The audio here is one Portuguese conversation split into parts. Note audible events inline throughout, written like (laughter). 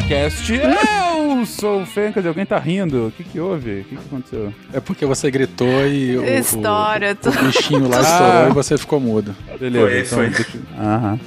SciCast. Eu sou o Fencas e alguém tá rindo. O que que houve? O que que aconteceu? É porque você gritou e o, Estoura, o, o bichinho lá estourou e você ficou mudo. Beleza, Foi, então... deixa- Aham.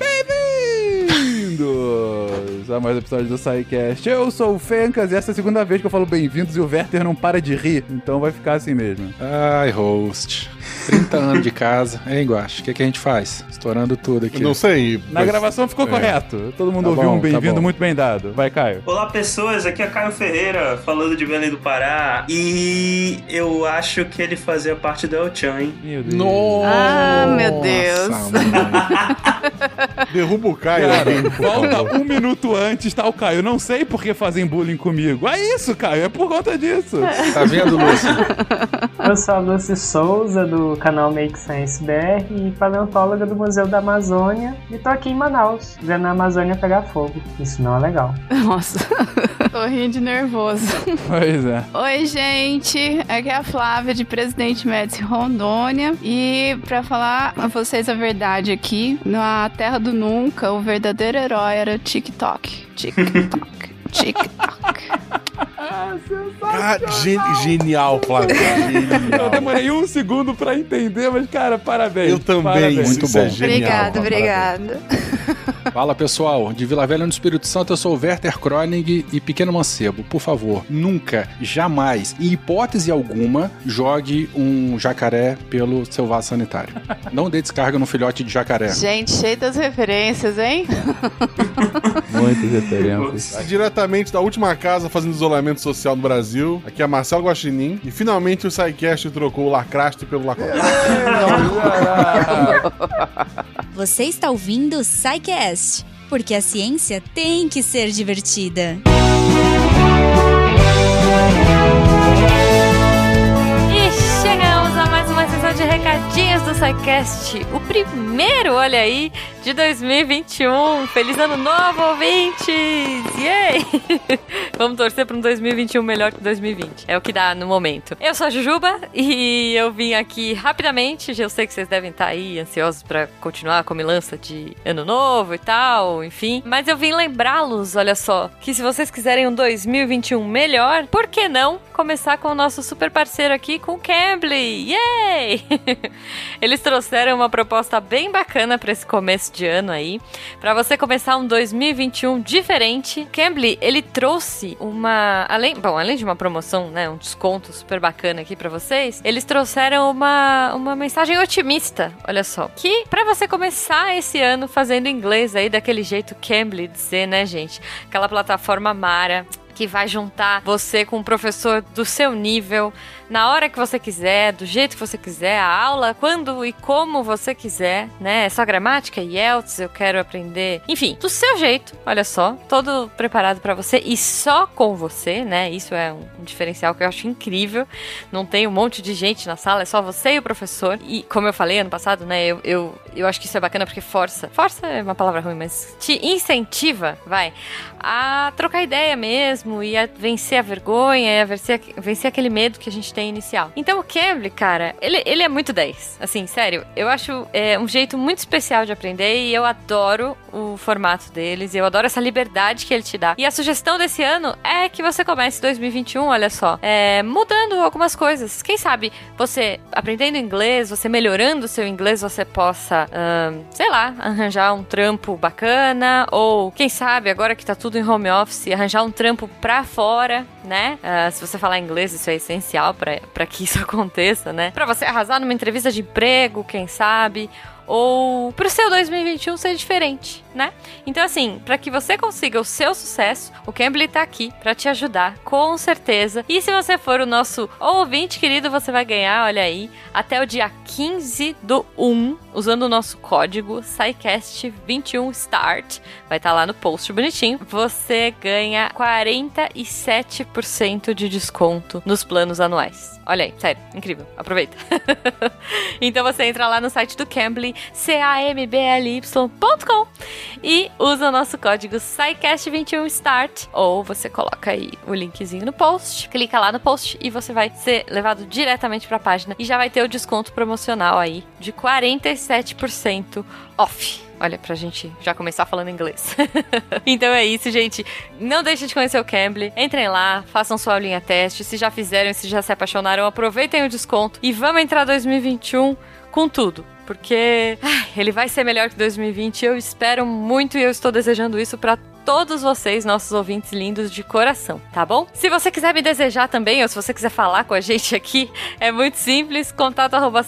Bem-vindos a mais um episódio do SciCast. Eu sou o Fencas e essa é a segunda vez que eu falo bem-vindos e o Werther não para de rir. Então vai ficar assim mesmo. Ai, host. 30 anos de casa. Hein, Guache? O que, que a gente faz? Estourando tudo aqui. Não sei. Na gravação ficou É. correto. Todo mundo Tá ouviu bom, um tá bem-vindo bom. muito bem dado. Vai, Caio. Olá pessoas, aqui é Caio Ferreira, falando de Belém do Pará. E eu acho que ele fazia parte do El Chan, hein? Meu Deus. Nossa, Ah, meu Deus. (laughs) Derruba o Caio. Cara, por volta favor. um minuto antes, tá o Caio. Não sei por que fazem bullying comigo. É isso, Caio. É por conta disso. Tá vendo, Lúcio? Eu sou a Lucy Souza, do canal Make Science BR e paleontóloga do Museu da Amazônia. E tô aqui em Manaus, vendo a Amazônia pegar fogo. Isso não é legal. (laughs) Nossa. Tô rindo de nervoso. Pois é. Oi, gente. Aqui é a Flávia de Presidente Médici Rondônia. E pra falar a vocês a verdade aqui, na Terra do Nunca, o verdadeiro herói era o TikTok. TikTok. (laughs) TikTok. Cara, gen- genial, Flávio. Eu Genial. demorei um segundo pra entender, mas, cara, parabéns. Eu também. Parabéns. Muito é bom. genial. Obrigada, obrigada. (laughs) Fala pessoal, de Vila Velha no Espírito Santo, eu sou o Werther Kronig e Pequeno Mancebo. Por favor, nunca, jamais, em hipótese alguma, jogue um jacaré pelo seu vaso sanitário. Não dê descarga no filhote de jacaré. Gente, cheio das referências, hein? Muitas referências. Diretamente da última casa fazendo isolamento social no Brasil, aqui é Marcelo Guaxinim. E finalmente o SciCast trocou o Lacraste pelo Lacoste. (laughs) Você está ouvindo o SciCast, porque a ciência tem que ser divertida. E de recadinhos do SciCast. O primeiro, olha aí, de 2021. Feliz ano novo, ouvintes! Yay! (laughs) Vamos torcer para um 2021 melhor que 2020. É o que dá no momento. Eu sou a Jujuba e eu vim aqui rapidamente. Eu sei que vocês devem estar aí ansiosos para continuar a comilança de ano novo e tal, enfim. Mas eu vim lembrá-los, olha só, que se vocês quiserem um 2021 melhor, por que não começar com o nosso super parceiro aqui, com o Cambly? Yay! (laughs) Eles trouxeram uma proposta bem bacana para esse começo de ano aí, para você começar um 2021 diferente. Cambly, ele trouxe uma, além, bom, além de uma promoção, né, um desconto super bacana aqui para vocês, eles trouxeram uma, uma mensagem otimista, olha só, que para você começar esse ano fazendo inglês aí daquele jeito Cambly dizer, né, gente? Aquela plataforma Mara que vai juntar você com um professor do seu nível, na hora que você quiser, do jeito que você quiser, a aula, quando e como você quiser, né? É só gramática, IELTS, eu quero aprender, enfim, do seu jeito, olha só, todo preparado para você e só com você, né? Isso é um, diferencial que eu acho incrível. Não tem um monte de gente na sala, é só você e o professor. E como eu falei ano passado, né? Eu, eu, eu acho que isso é bacana porque força. Força é uma palavra ruim, mas te incentiva, vai, a trocar ideia mesmo e a vencer a vergonha e a vencer, vencer aquele medo que a gente tem inicial. Então o Cambly, cara, ele, ele é muito 10. Assim, sério, eu acho é, um jeito muito especial de aprender e eu adoro o formato deles, eu adoro essa liberdade que ele te dá. E a sugestão desse ano é que você comece 2021, olha só, é, mudando algumas coisas. Quem sabe você aprendendo inglês, você melhorando o seu inglês, você possa, ahn, sei lá, arranjar um trampo bacana ou quem sabe agora que tá tudo em home office, arranjar um trampo pra fora, né? Ah, se você falar inglês, isso é essencial pra que isso (laughs) aconteça, né? Pra você arrasar numa entrevista de emprego, quem sabe, ou pro seu 2021 ser diferente, né? Então, assim, para que você consiga o seu sucesso, o Cambly tá aqui para te ajudar, com certeza. E se você for o nosso ouvinte querido, você vai ganhar, olha aí, até o dia 15 do 1, usando o nosso código SciCast21START. Vai estar lá no post bonitinho. Você ganha 47% de desconto nos planos anuais. Olha aí, sério, incrível. Aproveita. (laughs) então você entra lá no site do Cambly C-A-M-B-L-Y.com e usa o nosso código SciCast21START ou você coloca aí o linkzinho no post, clica lá no post e você vai ser levado diretamente para a página e já vai ter o desconto promocional aí de 47% off. Olha, pra gente já começar falando inglês. (laughs) então é isso, gente. Não deixem de conhecer o Cambly. Entrem lá, façam sua aulinha teste. Se já fizeram, se já se apaixonaram, aproveitem o desconto. E vamos entrar 2021 com tudo. Porque ai, ele vai ser melhor que 2020. Eu espero muito e eu estou desejando isso para todos vocês, nossos ouvintes lindos de coração, tá bom? Se você quiser me desejar também, ou se você quiser falar com a gente aqui, (laughs) é muito simples, contato arroba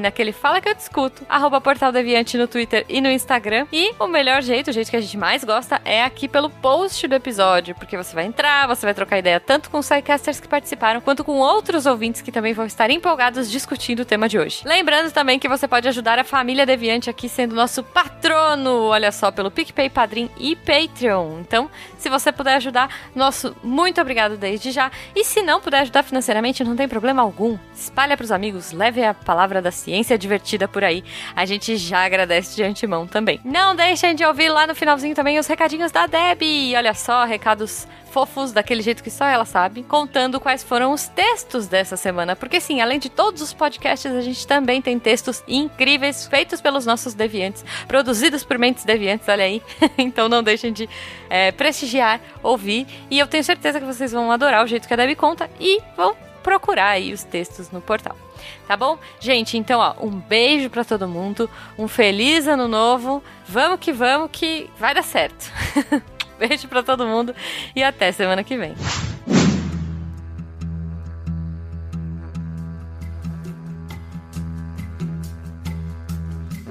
naquele Fala Que Eu Discuto, arroba Portal Deviante no Twitter e no Instagram. E o melhor jeito, o jeito que a gente mais gosta, é aqui pelo post do episódio, porque você vai entrar, você vai trocar ideia tanto com os sidecasters que participaram, quanto com outros ouvintes que também vão estar empolgados discutindo o tema de hoje. Lembrando também que você pode ajudar a família Deviante aqui sendo nosso patrono, olha só, pelo PicPay Padrim e Patreon. Então, se você puder ajudar, nosso muito obrigado desde já. E se não puder ajudar financeiramente, não tem problema algum. Espalha para os amigos, leve a palavra da ciência divertida por aí. A gente já agradece de antemão também. Não deixem de ouvir lá no finalzinho também os recadinhos da Debbie. Olha só, recados fofos, daquele jeito que só ela sabe, contando quais foram os textos dessa semana. Porque sim, além de todos os podcasts, a gente também tem textos incríveis feitos pelos nossos deviantes, produzidos por mentes deviantes, olha aí. (laughs) então não deixem de é, prestigiar, ouvir. E eu tenho certeza que vocês vão adorar o jeito que a Debbie conta e vão procurar aí os textos no portal. Tá bom? Gente, então, ó, um beijo para todo mundo, um feliz ano novo. Vamos que vamos que vai dar certo. (laughs) Beijo pra todo mundo e até semana que vem.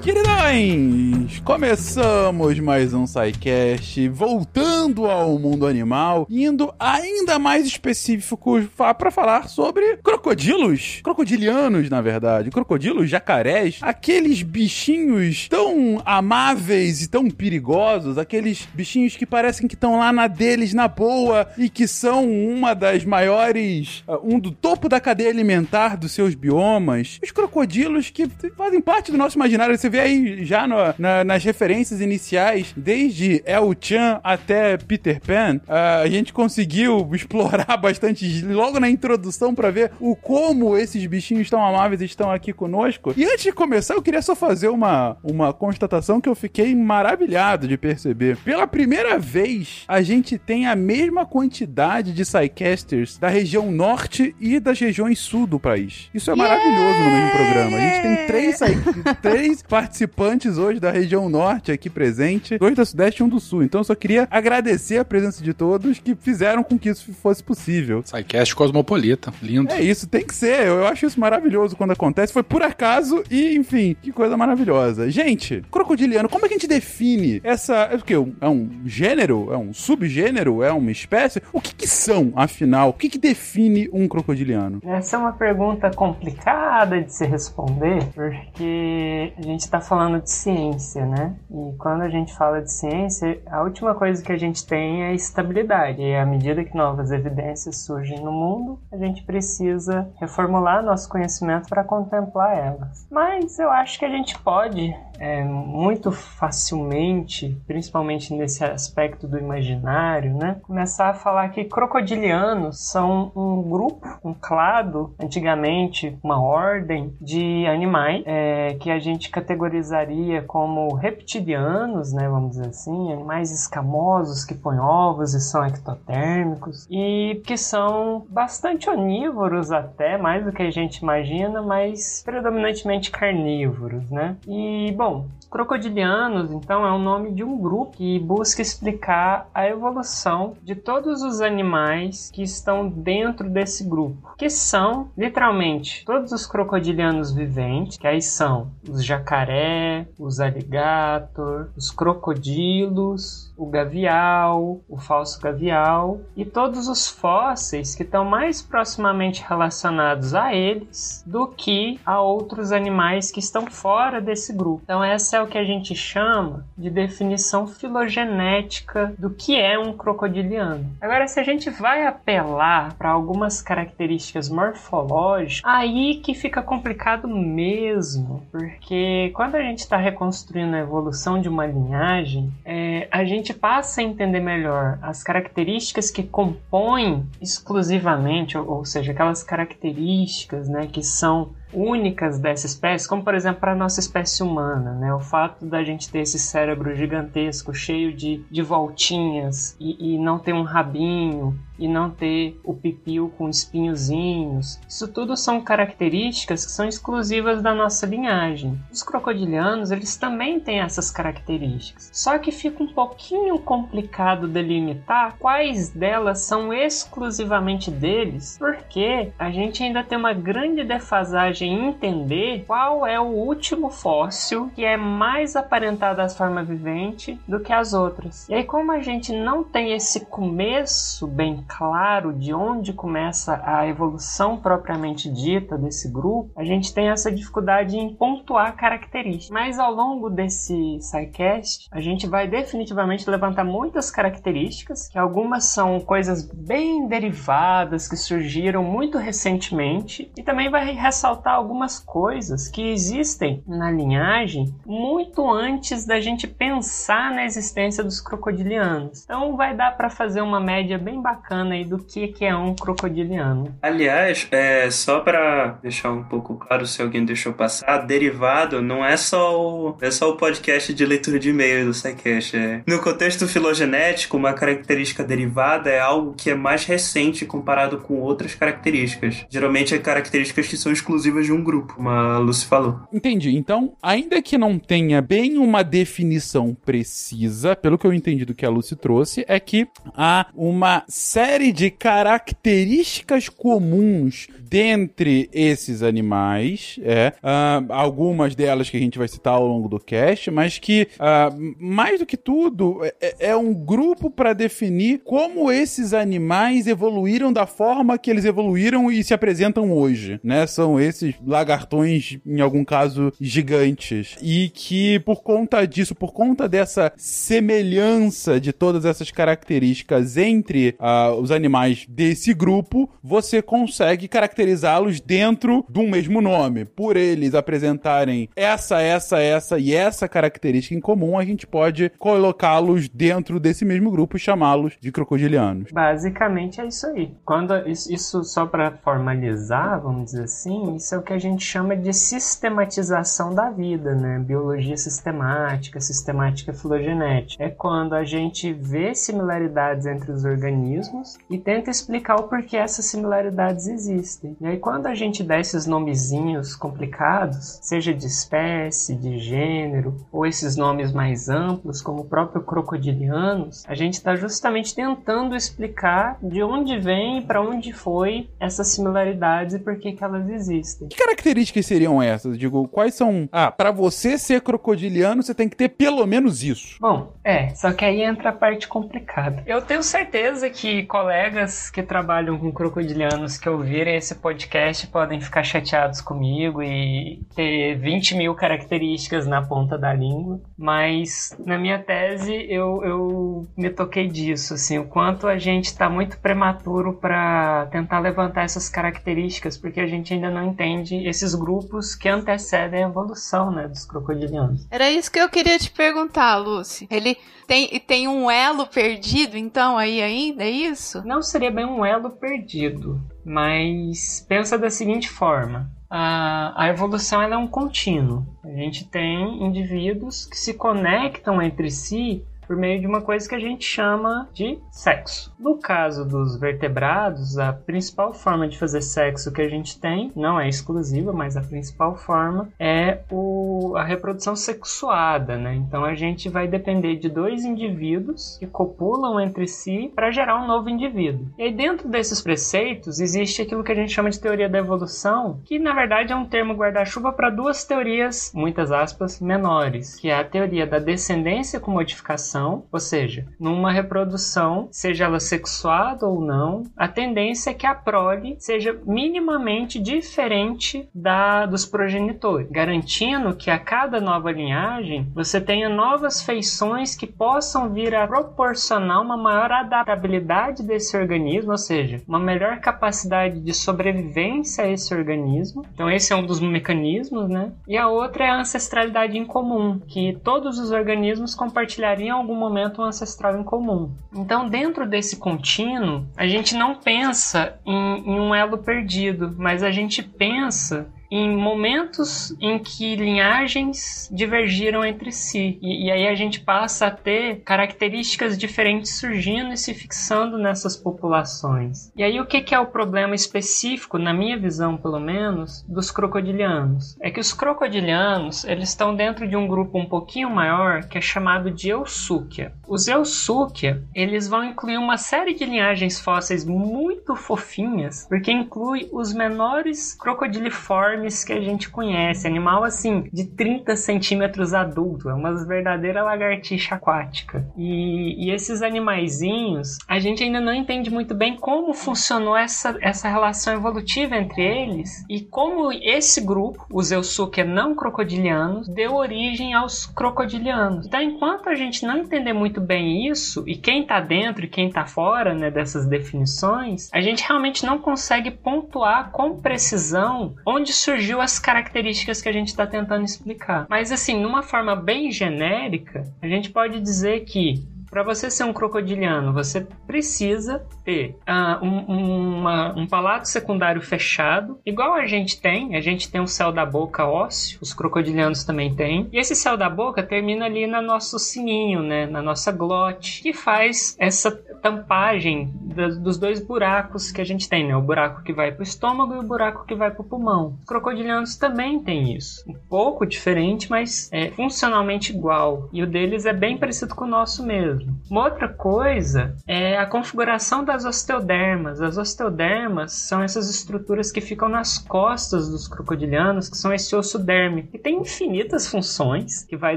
Queridões, começamos mais um SciCast, voltando ao mundo animal, indo ainda mais específico para falar sobre crocodilos, crocodilianos, na verdade, crocodilos, jacarés, aqueles bichinhos tão amáveis e tão perigosos, aqueles bichinhos que parecem que estão lá na deles, na boa, e que são uma das maiores, uh, um do topo da cadeia alimentar dos seus biomas, os crocodilos que fazem parte do nosso imaginário, vê aí já no, na, nas referências iniciais, desde El Chan até Peter Pan, uh, a gente conseguiu (laughs) explorar bastante logo na introdução para ver o como esses bichinhos tão amáveis estão aqui conosco. E antes de começar, eu queria só fazer uma, uma constatação que eu fiquei maravilhado de perceber. Pela primeira vez, a gente tem a mesma quantidade de Psycasters da região norte e das regiões sul do país. Isso é maravilhoso no mesmo programa. A gente tem três, (laughs) três participantes hoje da região norte aqui presente, dois da sudeste e um do sul. Então eu só queria agradecer a presença de todos que fizeram com que isso fosse possível. SciCast cosmopolita, lindo. É isso, tem que ser. Eu acho isso maravilhoso quando acontece. Foi por acaso e, enfim, que coisa maravilhosa. Gente, crocodiliano, como é que a gente define essa. É o quê? É um gênero? É um subgênero? É uma espécie? O que, que são, afinal? O que, que define um crocodiliano? Essa é uma pergunta complicada de se responder, porque a gente está falando de ciência, né? E quando a gente fala de ciência, a última coisa que a gente tem é estabilidade. E à medida que novas evidências surgem no mundo, a gente precisa reformular nosso conhecimento para contemplar elas. Mas eu acho que a gente pode é, muito facilmente, principalmente nesse aspecto do imaginário, né, começar a falar que crocodilianos são um grupo, um clado, antigamente uma ordem de animais é, que a gente categorizaria como reptilianos, né, vamos dizer assim, animais escamosos que põem ovos e são ectotérmicos e que são bastante onívoros até, mais do que a gente imagina, mas predominantemente carnívoros, né? E, bom, Bom, crocodilianos, então, é o nome de um grupo que busca explicar a evolução de todos os animais que estão dentro desse grupo, que são, literalmente, todos os crocodilianos viventes, que aí são os jacaré, os alligator, os crocodilos, o gavial, o falso gavial e todos os fósseis que estão mais proximamente relacionados a eles do que a outros animais que estão fora desse grupo. Então essa é o que a gente chama de definição filogenética do que é um crocodiliano. Agora se a gente vai apelar para algumas características morfológicas, aí que fica complicado mesmo, porque quando a gente está reconstruindo a evolução de uma linhagem, é, a gente passa a entender melhor as características que compõem exclusivamente, ou, ou seja, aquelas características né, que são únicas dessa espécie, como por exemplo para a nossa espécie humana, né? O fato da gente ter esse cérebro gigantesco, cheio de, de voltinhas e, e não ter um rabinho e não ter o pipil com espinhozinhos. Isso tudo são características que são exclusivas da nossa linhagem. Os crocodilianos, eles também têm essas características. Só que fica um pouquinho complicado delimitar quais delas são exclusivamente deles, porque a gente ainda tem uma grande defasagem em entender qual é o último fóssil que é mais aparentado à forma vivente do que as outras. E aí como a gente não tem esse começo bem claro de onde começa a evolução propriamente dita desse grupo, a gente tem essa dificuldade em pontuar características. Mas ao longo desse SciCast, a gente vai definitivamente levantar muitas características, que algumas são coisas bem derivadas que surgiram muito recentemente, e também vai ressaltar algumas coisas que existem na linhagem muito antes da gente pensar na existência dos crocodilianos. Então vai dar para fazer uma média bem bacana bacana aí do que, que é um crocodiliano. Aliás, é, só para deixar um pouco claro se alguém deixou passar, derivado não é só o, é só o podcast de leitura de e-mail do SciCast. É. No contexto filogenético, uma característica derivada é algo que é mais recente comparado com outras características. Geralmente é características que são exclusivas de um grupo, como a Lucy falou. Entendi. Então, ainda que não tenha bem uma definição precisa, pelo que eu entendi do que a Lucy trouxe, é que há uma série de características comuns dentre esses animais, é, uh, algumas delas que a gente vai citar ao longo do cast, mas que, uh, mais do que tudo, é, é um grupo para definir como esses animais evoluíram da forma que eles evoluíram e se apresentam hoje, né? São esses lagartões, em algum caso, gigantes. E que, por conta disso, por conta dessa semelhança de todas essas características entre uh, os animais desse grupo, você consegue caracterizá-los dentro de um mesmo nome. Por eles apresentarem essa, essa, essa e essa característica em comum, a gente pode colocá-los dentro desse mesmo grupo e chamá-los de crocodilianos. Basicamente é isso aí. Quando isso só para formalizar, vamos dizer assim, isso é o que a gente chama de sistematização da vida, né? Biologia sistemática, sistemática filogenética. É quando a gente vê similaridades entre os organismos e tenta explicar o porquê essas similaridades existem. E aí, quando a gente dá esses nomezinhos complicados, seja de espécie, de gênero, ou esses nomes mais amplos, como o próprio crocodilianos, a gente está justamente tentando explicar de onde vem e para onde foi essas similaridades e por que, que elas existem. Que características seriam essas? Digo, quais são. Ah, para você ser crocodiliano, você tem que ter pelo menos isso. Bom, é, só que aí entra a parte complicada. Eu tenho certeza que colegas que trabalham com crocodilianos que ouvirem esse podcast podem ficar chateados comigo e ter 20 mil características na ponta da língua, mas na minha tese eu, eu me toquei disso, assim, o quanto a gente está muito prematuro para tentar levantar essas características, porque a gente ainda não entende esses grupos que antecedem a evolução né, dos crocodilianos. Era isso que eu queria te perguntar, Lucy. Ele tem, tem um elo perdido, então, aí ainda, é isso? Não seria bem um elo perdido. Mas pensa da seguinte forma: a, a evolução é um contínuo. A gente tem indivíduos que se conectam entre si por meio de uma coisa que a gente chama de sexo. No caso dos vertebrados, a principal forma de fazer sexo que a gente tem, não é exclusiva, mas a principal forma é o, a reprodução sexuada, né? Então a gente vai depender de dois indivíduos que copulam entre si para gerar um novo indivíduo. E aí dentro desses preceitos existe aquilo que a gente chama de teoria da evolução, que na verdade é um termo guarda-chuva para duas teorias, muitas aspas, menores, que é a teoria da descendência com modificação, ou seja, numa reprodução, seja ela sexuada ou não, a tendência é que a prole seja minimamente diferente da dos progenitores, garantindo que a cada nova linhagem você tenha novas feições que possam vir a proporcionar uma maior adaptabilidade desse organismo, ou seja, uma melhor capacidade de sobrevivência a esse organismo. Então esse é um dos mecanismos, né? E a outra é a ancestralidade em comum, que todos os organismos compartilhariam algum momento um ancestral em comum. Então dentro desse contínuo, a gente não pensa em, em um elo perdido, mas a gente pensa em momentos em que linhagens divergiram entre si. E, e, aí a gente passa a ter características diferentes surgindo e se fixando nessas populações. E aí o que, que é o problema específico, na minha visão pelo menos, dos crocodilianos? É que os crocodilianos eles estão dentro de um grupo um pouquinho maior que é chamado de Eusúquia. Os Eusúquia eles vão incluir uma série de linhagens fósseis muito fofinhas, porque inclui os menores crocodiliformes que a gente conhece. Animal assim, de 30 centímetros adulto. É uma verdadeira lagartixa aquática. E, e esses animaizinhos, a gente ainda não entende muito bem como funcionou essa, essa relação evolutiva entre eles e como esse grupo, os Eusukia não crocodilianos, deu origem aos crocodilianos. Então, enquanto a gente não entender muito bem isso, e quem está dentro e quem está fora né, dessas definições, a gente realmente não consegue pontuar com precisão onde surgiu as características que a gente está tentando explicar. Mas assim, numa forma bem genérica, a gente pode dizer que para você ser um crocodiliano, você precisa ter uh, um, uma, um palato secundário fechado, igual a gente tem. A gente tem um céu da boca ósseo, os crocodilianos também têm. E esse céu da boca termina ali no nosso sininho, né, na nossa glote, que faz essa tampagem dos dois buracos que a gente tem, né? O buraco que vai para o estômago e o buraco que vai para o pulmão. Os crocodilianos também têm isso. Um pouco diferente, mas é funcionalmente igual. E o deles é bem parecido com o nosso mesmo. Uma outra coisa é a configuração das osteodermas. As osteodermas são essas estruturas que ficam nas costas dos crocodilianos, que são esse osso derme, que tem infinitas funções, que vai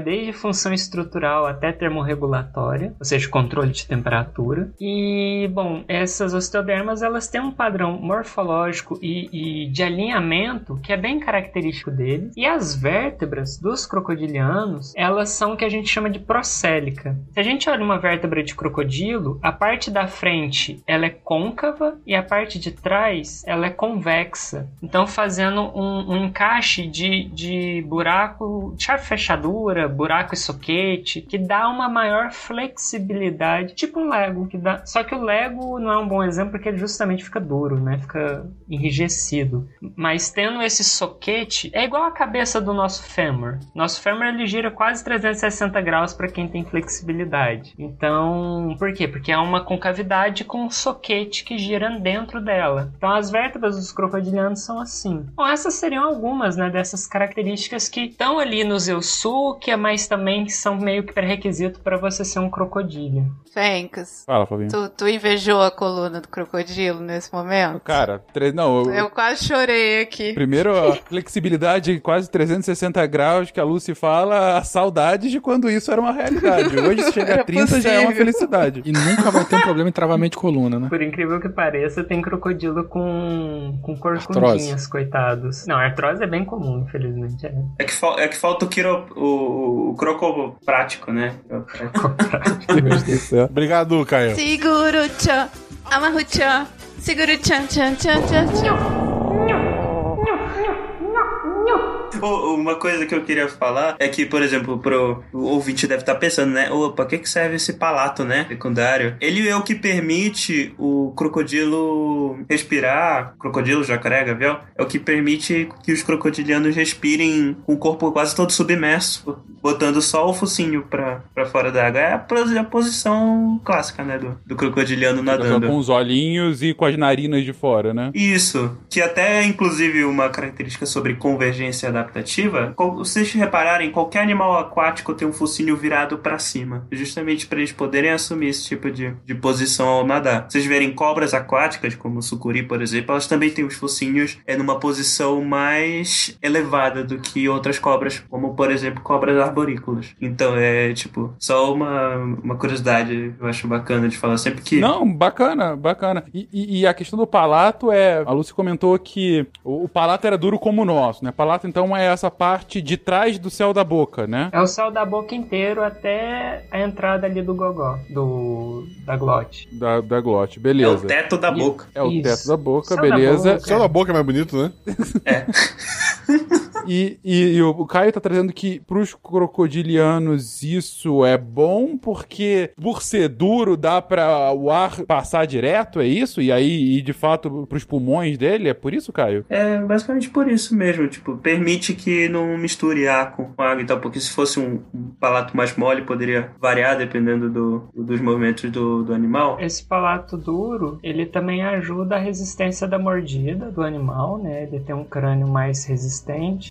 desde função estrutural até termorregulatória, ou seja, controle de temperatura. E, bom, essas osteodermas elas têm um padrão morfológico e, e de alinhamento que é bem característico deles. E as vértebras dos crocodilianos, elas são o que a gente chama de procélica. Se a gente olha uma vértebra de crocodilo, a parte da frente ela é côncava e a parte de trás ela é convexa. Então, fazendo um, um encaixe de, de buraco, chave fechadura, buraco e soquete, que dá uma maior flexibilidade, tipo um Lego. Que dá... Só que o Lego não é um bom exemplo porque ele justamente fica duro, né? Fica enrijecido. Mas tendo esse soquete, é igual a cabeça do nosso fêmur. Nosso fêmur ele gira quase 360 graus para quem tem flexibilidade. Então, por quê? Porque é uma concavidade com um soquete que gira dentro dela. Então, as vértebras dos crocodilianos são assim. Bom, essas seriam algumas, né, dessas características que estão ali no Zeusukia, mas também são meio que pré-requisito para você ser um crocodilo. Fencas. Fala, Fabinho. Tu, tu invejou a coluna do crocodilo nesse momento? Cara, tre... não, eu... eu quase chorei aqui. Primeiro, a (laughs) flexibilidade quase 360 graus que a Lucy fala, a saudade de quando isso era uma realidade. Hoje chega a 30 possível. já é uma felicidade. E nunca vai ter um problema em travamento de coluna, né? Por incrível que pareça, tem crocodilo com, com corcundinhas, coitados. Não, artrose é bem comum, infelizmente. É, é, que, é que falta o, quiro, o, o croco prático, né? (laughs) Obrigado, Caio. Seguro-chan, amarro-chan, seguro-chan, chan, chan, chan, chan. O- Uma coisa que eu queria falar é que, por exemplo, pro o ouvinte deve estar pensando, né? Opa, pra que, que serve esse palato, né? Secundário. Ele é o que permite o crocodilo respirar. Crocodilo, jacaré, gavião. É o que permite que os crocodilianos respirem com o corpo quase todo submerso, botando só o focinho pra, pra fora da água. É a, a posição clássica, né? Do, do crocodiliano nadando. Com os olhinhos e com as narinas de fora, né? Isso, que até é inclusive uma característica sobre convergência adaptativa. Qual- Vocês repararem, qualquer animal aquático tem um focinho virado pra cima, justamente para eles poderem assumir esse tipo de, de posição ao nadar. Vocês verem cobras aquáticas, como o sucuri, por exemplo, elas também têm os focinhos é numa posição mais elevada do que outras cobras, como por exemplo cobras arborícolas. Então é tipo só uma, uma curiosidade, eu acho bacana de falar sempre que Não, bacana, bacana. E, e- e a questão do palato é. A Lucy comentou que o, o palato era duro como o nosso, né? Palato, então, é essa parte de trás do céu da boca, né? É o céu da boca inteiro até a entrada ali do gogó, do da glote. Da, da glote, é o beleza. teto da boca. É o Isso. teto da boca, Céu da beleza. boca. Céu da boca é mais bonito, né? (laughs) E, e- e o Caio tá trazendo que pros crocodilianos isso é bom porque por ser duro dá pra o ar passar direto, é isso? E aí, e de fato, pros pulmões dele, é por isso, Caio? É basicamente por isso mesmo, tipo, permite que não misture ar com água e tal, porque se fosse um, um palato mais mole, poderia variar dependendo do, dos movimentos do, do animal. Esse palato duro, ele também ajuda a resistência da mordida do animal, né? Ele tem um crânio mais resistente.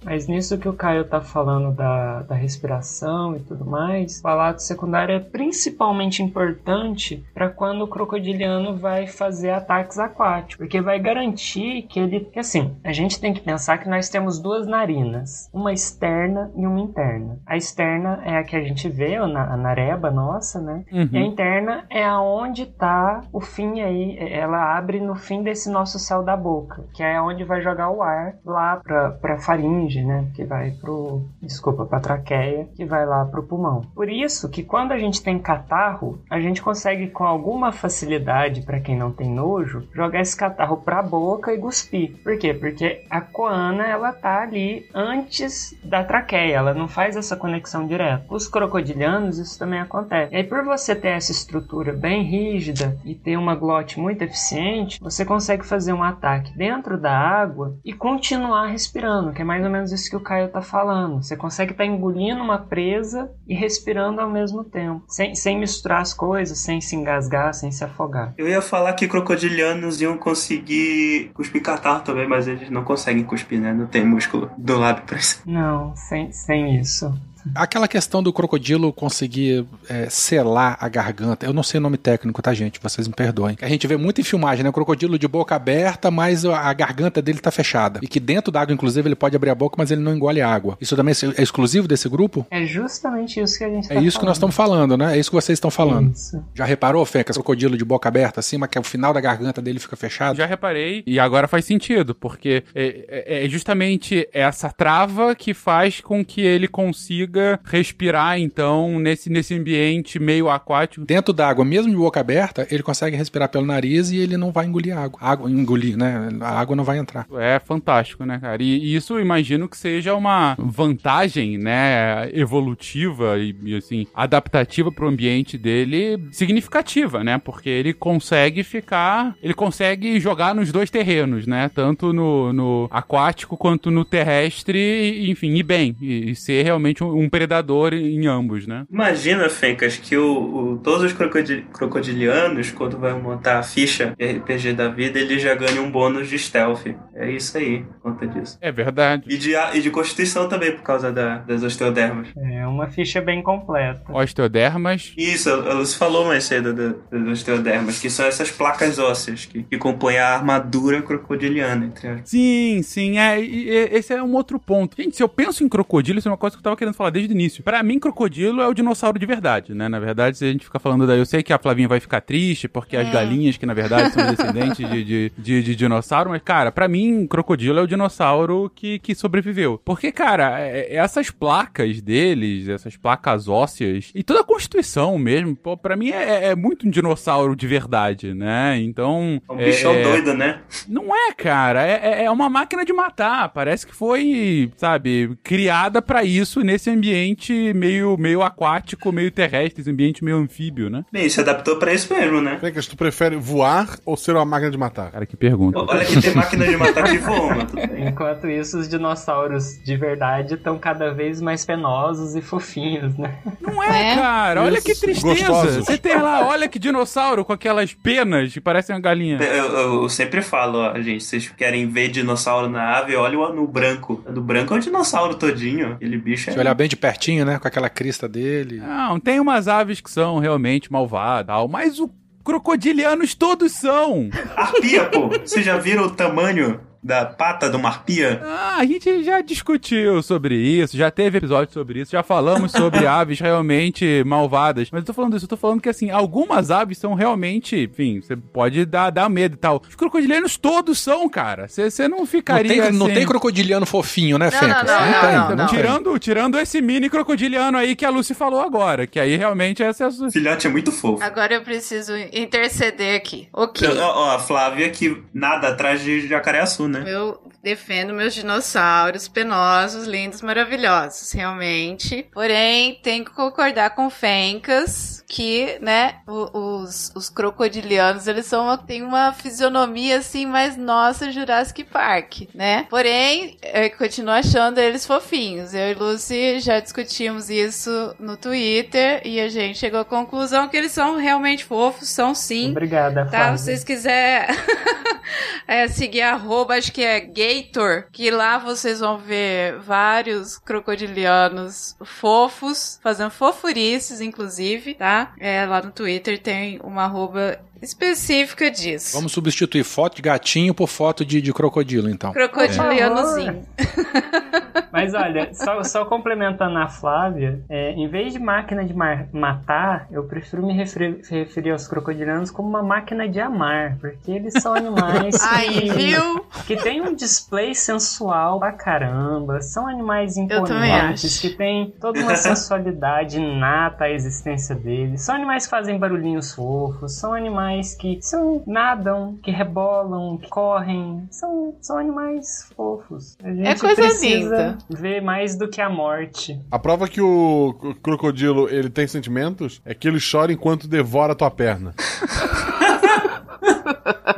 Mas nisso que o Caio tá falando da, da respiração e tudo mais, o palato secundário é principalmente importante para quando o crocodiliano vai fazer ataques aquáticos, porque vai garantir que ele, que assim, a gente tem que pensar que nós temos duas narinas, uma externa e uma interna. A externa é a que a gente vê, a na- a nareba nossa, né? Uhum. E a interna é aonde tá o fim aí, ela abre no fim desse nosso céu da boca, que é onde vai jogar o ar lá pra, faringe, né? Que vai pro, desculpa, pra traqueia, que vai lá pro pulmão. Por isso que quando a gente tem catarro, a gente consegue com alguma facilidade, pra quem não tem nojo, jogar esse catarro pra boca e cuspir. Por quê? Porque a coana, ela tá ali antes da traqueia, ela não faz essa conexão direta. Os crocodilianos, isso também acontece. E aí, por você ter essa estrutura bem rígida e ter uma glote muito eficiente, você consegue fazer um ataque dentro da água e continuar respirando, que é mais ou menos isso que o Caio tá falando. Você consegue estar engolindo uma presa e respirando ao mesmo tempo, sem, sem misturar as coisas, sem se engasgar, sem se afogar. Eu ia falar que crocodilianos iam conseguir cuspir catarro também, mas eles não conseguem cuspir, né? Não tem músculo do lábio pra isso. Não, sem, sem isso. Aquela questão do crocodilo conseguir é, selar a garganta, eu não sei o nome técnico, tá, gente? Vocês me perdoem. A gente vê muito em filmagem, né? O crocodilo de boca aberta, mas a garganta dele tá fechada. E que dentro da água, inclusive, ele pode abrir a boca, mas ele não engole água. Isso também é exclusivo desse grupo? É justamente isso que a gente É tá isso que nós falando. estamos falando, né? É isso que vocês estão falando. Isso. Já reparou, Feca? Crocodilo de boca aberta, assim, mas que o final da garganta dele fica fechado? Já reparei, e agora faz sentido, porque é, é- é justamente essa trava que faz com que ele consiga respirar, então, nesse, nesse ambiente meio aquático. Dentro da água, mesmo de boca aberta, ele consegue respirar pelo nariz e ele não vai engolir água. Água, engolir, né? A água não vai entrar. É fantástico, né, cara? E, isso imagino que seja uma vantagem, né, evolutiva e, e, assim, adaptativa pro ambiente dele significativa, né? Porque ele consegue ficar, ele consegue jogar nos dois terrenos, né? Tanto no, no aquático quanto no terrestre, enfim, e bem, e, e ser realmente um, um predador em ambos, né? Imagina, Fencas, que o, o- todos os crocodi- crocodilianos, quando vai montar a ficha RPG da vida, eles já ganham um bônus de stealth. É isso aí, por conta disso. É verdade. E de, e de constituição também, por causa da- das osteodermas. É uma ficha bem completa. Osteodermas. Isso, a Lucy falou mais cedo da- das osteodermas, que são essas placas ósseas que, que compõem a armadura crocodiliana, entre aspas. Sim, sim, é, e- e- esse é um outro ponto. Gente, se eu penso em crocodilo, isso é uma coisa que eu tava querendo falar falar desde o início. Pra mim, crocodilo é o dinossauro de verdade, né? Na verdade, se a gente fica falando daí, eu sei que a Flavinha vai ficar triste, porque as galinhas, que na verdade são descendentes de, de, de, de dinossauro, mas, cara, pra mim, crocodilo é o dinossauro que, que sobreviveu. Porque, cara, é- é- essas placas deles, essas placas ósseas, e toda a constituição mesmo, pô, pra mim é, é muito um dinossauro de verdade, né? Então. É um bichão é- doido, né? não é, cara. É, é- é uma máquina de matar. Parece que foi, sabe, criada pra isso nesse ambiente meio, meio aquático, meio terrestre, esse ambiente meio anfíbio, né? Bem, se adaptou pra isso mesmo, né? Fencas, tu prefere voar ou ser uma máquina de matar? Cara, que pergunta. Olha que tem máquina de matar que voa, mas tudo bem. Enquanto isso, os dinossauros de verdade estão cada vez mais penosos e fofinhos, né? Não é, É? cara. Olha que Isso, tristeza. gostosos. Você tem lá, olha que dinossauro com aquelas penas que parecem uma galinha. Eu, eu- eu sempre falo, ó, gente, vocês querem ver dinossauro na ave, olha o anu branco. O branco é o dinossauro todinho. Aquele bicho é. Se olhar bem de pertinho, né? Com aquela crista dele. Não, tem umas aves que são realmente malvadas, tal, mas o crocodilianos todos são. (laughs) Arpia, pô! Vocês já viram o tamanho da pata de uma arpia? Ah, a gente já discutiu sobre isso, já teve episódio sobre isso, já falamos sobre (laughs) aves realmente malvadas. Mas eu tô falando isso, eu tô falando que assim, algumas aves são realmente, enfim, você pode dar, dar medo e tal. Os crocodilianos todos são, cara. Você não Não ficaria tem, assim... não tem crocodiliano fofinho, né, Não, Fencas? não, não, tem, não, não. Tirando, tirando esse mini crocodiliano aí que a Lucy falou agora, que aí realmente essa é a. Filhote é muito fofo. Agora eu preciso interceder aqui. Ok. Ó, a Flávia que nada atrás de jacareaçu, né? Eu defendo meus dinossauros penosos, lindos, maravilhosos, realmente. Porém, tenho que concordar com Fencas que, né, os, os crocodilianos, eles são uma, têm uma fisionomia assim mais nossa Jurassic Park, né? Porém, eu continuo achando eles fofinhos. Eu e Lucy já discutimos isso no Twitter e a gente chegou à conclusão que eles são realmente fofos, são sim. Obrigada, Tá, Flávia. se vocês quiserem (laughs) é, seguir arroba, acho que é Gator, que lá vocês vão ver vários crocodilianos fofos, fazendo fofurices, inclusive, tá? É, lá no Twitter tem uma arroba específica disso. Vamos substituir foto de gatinho por foto de, de crocodilo, então. Crocodilianozinho. Mas olha, só, só complementando a Flávia, é, em vez de máquina de mar- matar, eu prefiro me referir, referir aos crocodilianos como uma máquina de amar, porque eles são animais (laughs) Aí, que, viu? que tem um display sensual pra caramba, são animais imponentes, que tem toda uma sensualidade inata à existência deles, são animais que fazem barulhinhos fofos, são animais que são, nadam, que rebolam, que correm, são, são animais fofos. A gente É coisa precisa linda. ver mais do que a morte. A prova que o crocodilo ele tem sentimentos é que ele chora enquanto devora a tua perna. (laughs)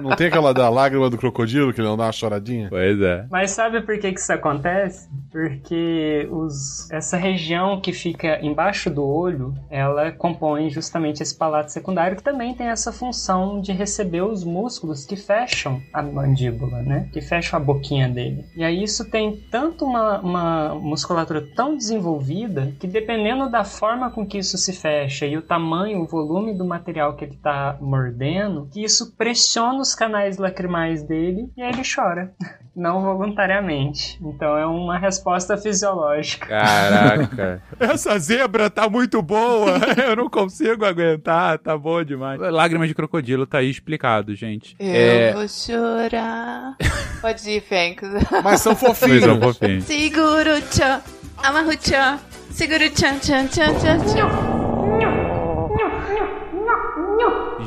Não tem aquela da lágrima do crocodilo que ele não dá uma choradinha? Pois é. Mas sabe por que, que isso acontece? Porque os, essa região que fica embaixo do olho, ela compõe justamente esse palato secundário, que também tem essa função de receber os músculos que fecham a mandíbula, né? Que fecham a boquinha dele. E aí isso tem tanto uma, uma musculatura tão desenvolvida que dependendo da forma com que isso se fecha e o tamanho, o volume do material que ele está mordendo, que isso pressiona os canais lacrimais dele e aí ele chora (laughs) não voluntariamente. Então é uma resposta fisiológica. Caraca. (laughs) Essa zebra tá muito boa. (laughs) Eu não consigo aguentar. Tá bom demais. Lágrimas de crocodilo tá aí explicado, gente. Eu É. vou chorar. Pode ir, Fencas. Mas são fofinhos. é, um fofinho. Seguro o tchan, amarra o tchan, segura o tchan, tchan,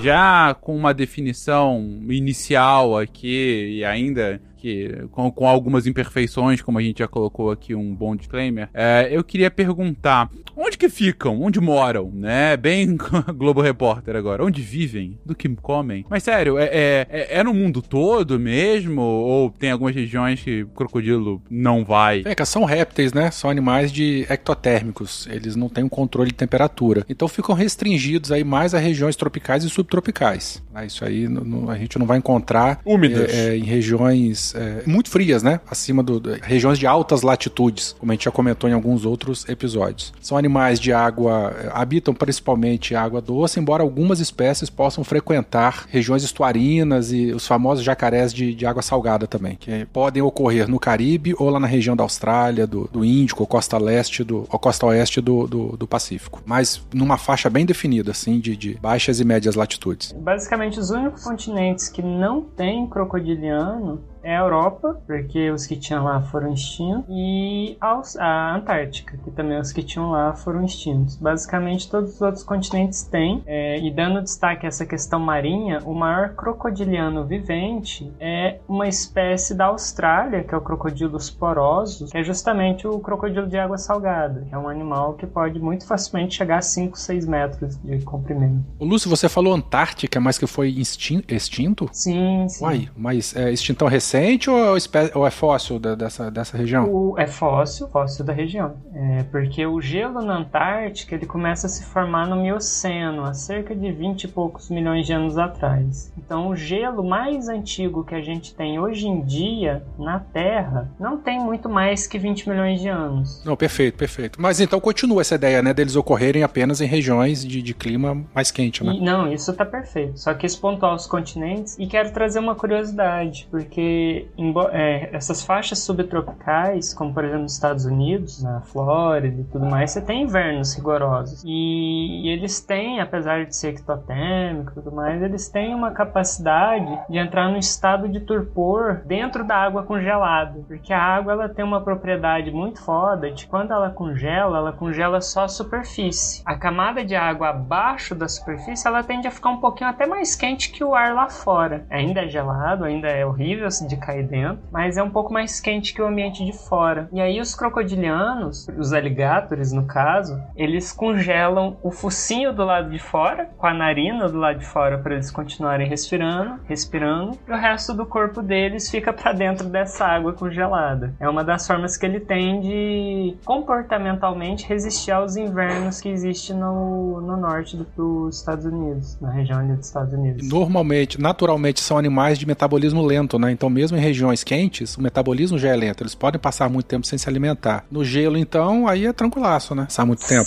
Já com uma definição inicial aqui e ainda que com, com algumas imperfeições, como a gente já colocou aqui um bom disclaimer, é, eu queria perguntar onde que ficam, onde moram, né? Bem (laughs) Globo Repórter agora, onde vivem, do que comem. Mas sério, é, é, é- é no mundo todo mesmo? Ou tem algumas regiões que o crocodilo não vai? Fencas, são répteis, né? São animais de ectotérmicos. Eles não têm um controle de temperatura. Então ficam restringidos aí mais a regiões tropicais e subtropicais. Isso aí a gente não vai encontrar Úmidas. é, é, em regiões é, muito frias, né? Acima do, do- regiões de altas latitudes, como a gente já comentou em alguns outros episódios. São animais de água, é, habitam principalmente água doce, embora algumas espécies possam frequentar regiões estuarinas e os famosos jacarés de, de água salgada também, que podem ocorrer no Caribe ou lá na região da Austrália, do, do Índico, ou costa leste do, ou costa oeste do, do, do Pacífico. Mas numa faixa bem definida, assim, de, de baixas e médias latitudes. Basicamente, os únicos continentes que não tem crocodiliano é a Europa, porque os que tinham lá foram extintos, e a Antártica, que também os que tinham lá foram extintos. Basicamente, todos os outros continentes têm, é, e dando destaque a essa questão marinha, o maior crocodiliano vivente é uma espécie da Austrália, que é o crocodilo porosos, que é justamente o crocodilo de água salgada, que é um animal que pode muito facilmente chegar a 5, 6 metros de comprimento. O Lúcio, você falou Antártica, mas que foi extin- extinto? Sim, sim. Uai, mas é extintão recente ou é, ou é fóssil da- dessa, dessa região? O, é fóssil, fóssil da região. É, porque o gelo na Antártica ele começa a se formar no Mioceno, há cerca de 20 e poucos milhões de anos atrás. Então, o gelo mais antigo que a gente tem hoje em dia na Terra não tem muito mais que 20 milhões de anos. Não, perfeito, perfeito. Mas então continua essa ideia, né, deles ocorrerem apenas em regiões de, de clima mais quente, né? E, não, isso tá perfeito. Só quis pontuar os continentes e quero trazer uma curiosidade, porque é, essas faixas subtropicais, como por exemplo nos Estados Unidos, na Flórida e tudo mais, você tem invernos rigorosos. E, e eles têm, apesar de ser ectotérmico e tudo mais, eles têm uma capacidade de entrar num estado de torpor dentro da água congelada. Porque a água ela tem uma propriedade muito foda de quando ela congela, ela congela só a superfície. A camada de água abaixo da superfície ela tende a ficar um pouquinho até mais quente que o ar lá fora. Ainda é gelado, ainda é horrível assim, de cair dentro, mas é um pouco mais quente que o ambiente de fora. E aí os crocodilianos, os alligators no caso, eles congelam o focinho do lado de fora, com a narina do lado de fora para eles continuarem respirando, respirando, e o resto do corpo deles fica para dentro dessa água congelada. É uma das formas que ele tem de comportamentalmente resistir aos invernos que existem no, no norte do- dos Estados Unidos, na região ali dos Estados Unidos. Normalmente, naturalmente, são animais de metabolismo lento, né? Então, mesmo em regiões quentes, o metabolismo já é lento. Eles podem passar muito tempo sem se alimentar. No gelo, então, aí é tranquilaço, né? Passar muito tempo.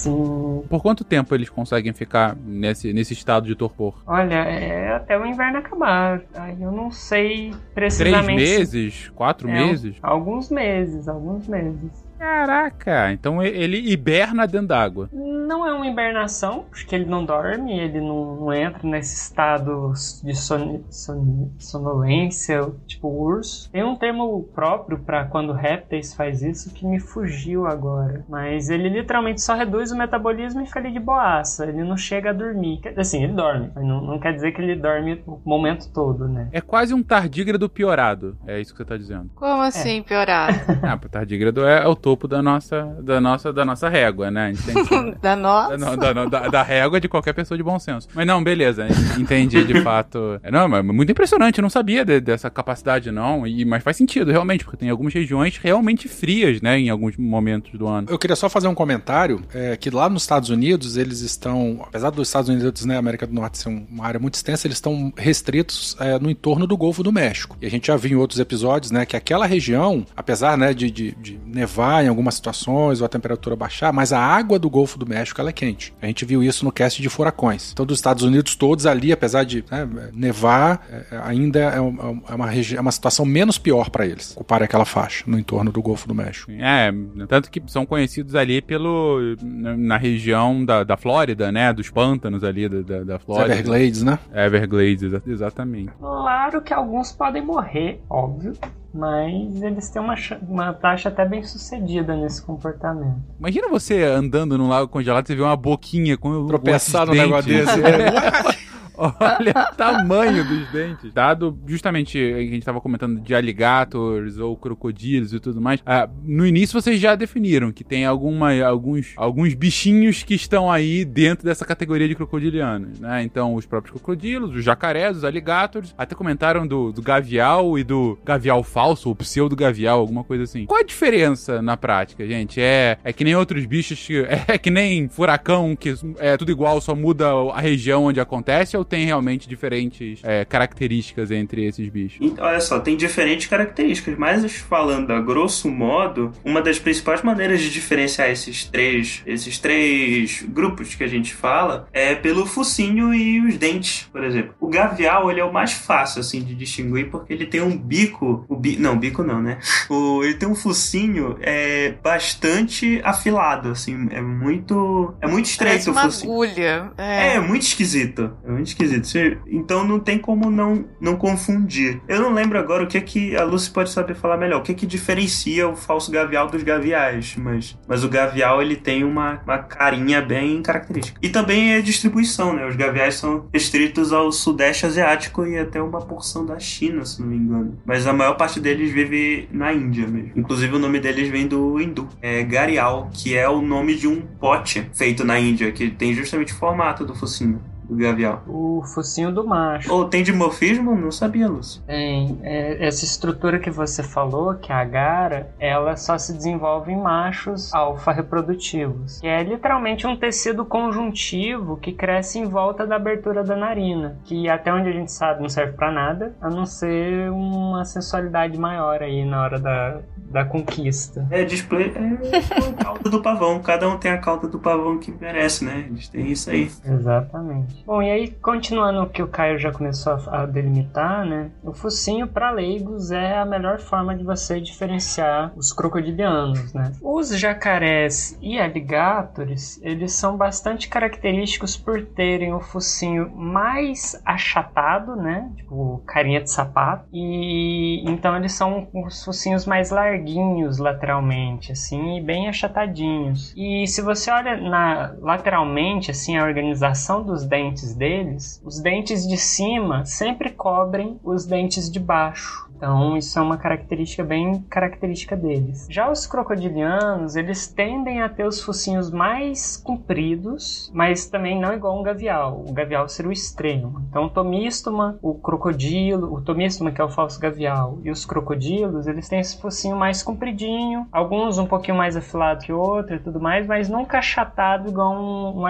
Sim. Por quanto tempo eles conseguem ficar nesse, nesse estado de torpor? Olha, é até o inverno acabar. Aí eu não sei Três precisamente. meses? Quatro É, meses? Alguns meses, alguns meses. Caraca, então ele hiberna dentro d'água. Não é uma hibernação, porque ele não dorme, ele não, entra nesse estado de son, son- sonolência, tipo urso. Tem um termo próprio para quando répteis faz isso que me fugiu agora. Mas ele literalmente só reduz o metabolismo e fica ali de boaça. Ele não chega a dormir. Assim, ele dorme, mas não, não quer dizer que ele dorme o momento todo, né? É quase um tardígrado piorado. É isso que você tá dizendo. Como assim, piorado? (laughs) Ah, o tardígrado é, é o topo da nossa, da nossa, da nossa régua, né? A gente tem que... (laughs) da nossa? Da, da, da, da régua de qualquer pessoa de bom senso. Mas não, beleza, entendi de (laughs) fato. É, Não, mas muito impressionante, eu não sabia de- dessa capacidade, não. E, mas faz sentido, realmente, porque tem algumas regiões realmente frias, né, em alguns momentos do ano. Eu queria só fazer um comentário, é, que lá nos Estados Unidos, eles estão, apesar dos Estados Unidos, né, América do Norte ser um- uma área muito extensa, eles estão restritos é, no entorno do Golfo do México. E a gente já viu em outros episódios, né, que aquela região, apesar, né, de, de, de nevar em algumas situações ou a temperatura baixar, mas a água do Golfo do México, ela é quente. A gente viu isso no cast de furacões. Então, dos Estados Unidos todos ali, apesar de né, nevar, é, ainda é, um- é uma, é uma situação menos pior para eles, ocupar aquela faixa no entorno do Golfo do México. É, tanto que são conhecidos ali pelo. na, região da, da Flórida, né? Dos pântanos ali da, da, da Os Flórida. Everglades, né? Everglades, exa- exatamente. Claro que alguns podem morrer, óbvio, mas eles têm uma, uma taxa até bem sucedida nesse comportamento. Imagina você andando num lago congelado e você vê uma boquinha com Tropeçar no esses negócio desse. (laughs) Olha o tamanho dos dentes. Dado justamente a gente estava comentando de alligators ou crocodilos e tudo mais. ah, no início vocês já definiram que tem alguma, alguns, alguns bichinhos que estão aí dentro dessa categoria de crocodilianos, né? Então os próprios crocodilos, os jacarés, os alligators. Até comentaram do, do gavial e do gavial falso, ou pseudo gavial, alguma coisa assim. Qual a diferença na prática, gente? É, é que nem outros bichos que. (laughs) É que nem furacão, que é tudo igual, só muda a região onde acontece, ou tem realmente diferentes é, características entre esses bichos? Então, olha só, tem diferentes características, mas falando a grosso modo, uma das principais maneiras de diferenciar esses três, esses três grupos que a gente fala é pelo focinho e os dentes, por exemplo. O gavial, ele é o mais fácil, assim, de distinguir, porque ele tem um bico, o bi, não, bico não, né? O, ele tem um focinho é, bastante afilado, assim, é muito, é muito estreito Parece o uma focinho. agulha. É, É. muito esquisito. É muito esquisito. Então não tem como não, não confundir. Eu não lembro agora o que que a Lucy pode saber falar melhor. O que que diferencia o falso gavial dos gaviais. Mas, mas o gavial ele tem uma, uma carinha bem característica. E também é distribuição, né? Os gaviais são restritos ao sudeste asiático e até uma porção da China, se não me engano. Mas a maior parte deles vive na Índia mesmo. Inclusive o nome deles vem do hindu. É garial, que é o nome de um pote feito na Índia, que tem justamente o formato do focinho do gavial. O focinho do macho. Ou tem dimorfismo? Não sabia, Lúcio. Tem. É, essa estrutura que você falou, que é a gara, ela só se desenvolve em machos alfa reprodutivos. Que é literalmente um tecido conjuntivo que cresce em volta da abertura da narina. Que até onde a gente sabe não serve pra nada, a não ser uma sensualidade maior aí na hora da, da conquista. É display. É a (laughs) cauda do pavão. Cada um tem a cauda do pavão que merece, né? Eles têm isso aí. Exatamente. Bom, e aí, continuando o que o Caio já começou a, a delimitar, né? O focinho para leigos é a melhor forma de você diferenciar os crocodilianos, né? Os jacarés e alligators, eles são bastante característicos por terem o focinho mais achatado, né? Tipo, carinha de sapato. E então eles são os focinhos mais larguinhos lateralmente, assim, e bem achatadinhos. E se você olha na lateralmente, assim, a organização dos dentes deles, os dentes de cima sempre cobrem os dentes de baixo. Então, isso é uma característica bem característica deles. Já os crocodilianos, eles tendem a ter os focinhos mais compridos, mas também não igual um gavial. O gavial seria o extremo. Então, o tomístoma, o crocodilo, o tomístoma que é o falso gavial, e os crocodilos, eles têm esse focinho mais compridinho, alguns um pouquinho mais afilado que outro e tudo mais, mas nunca achatado igual um, um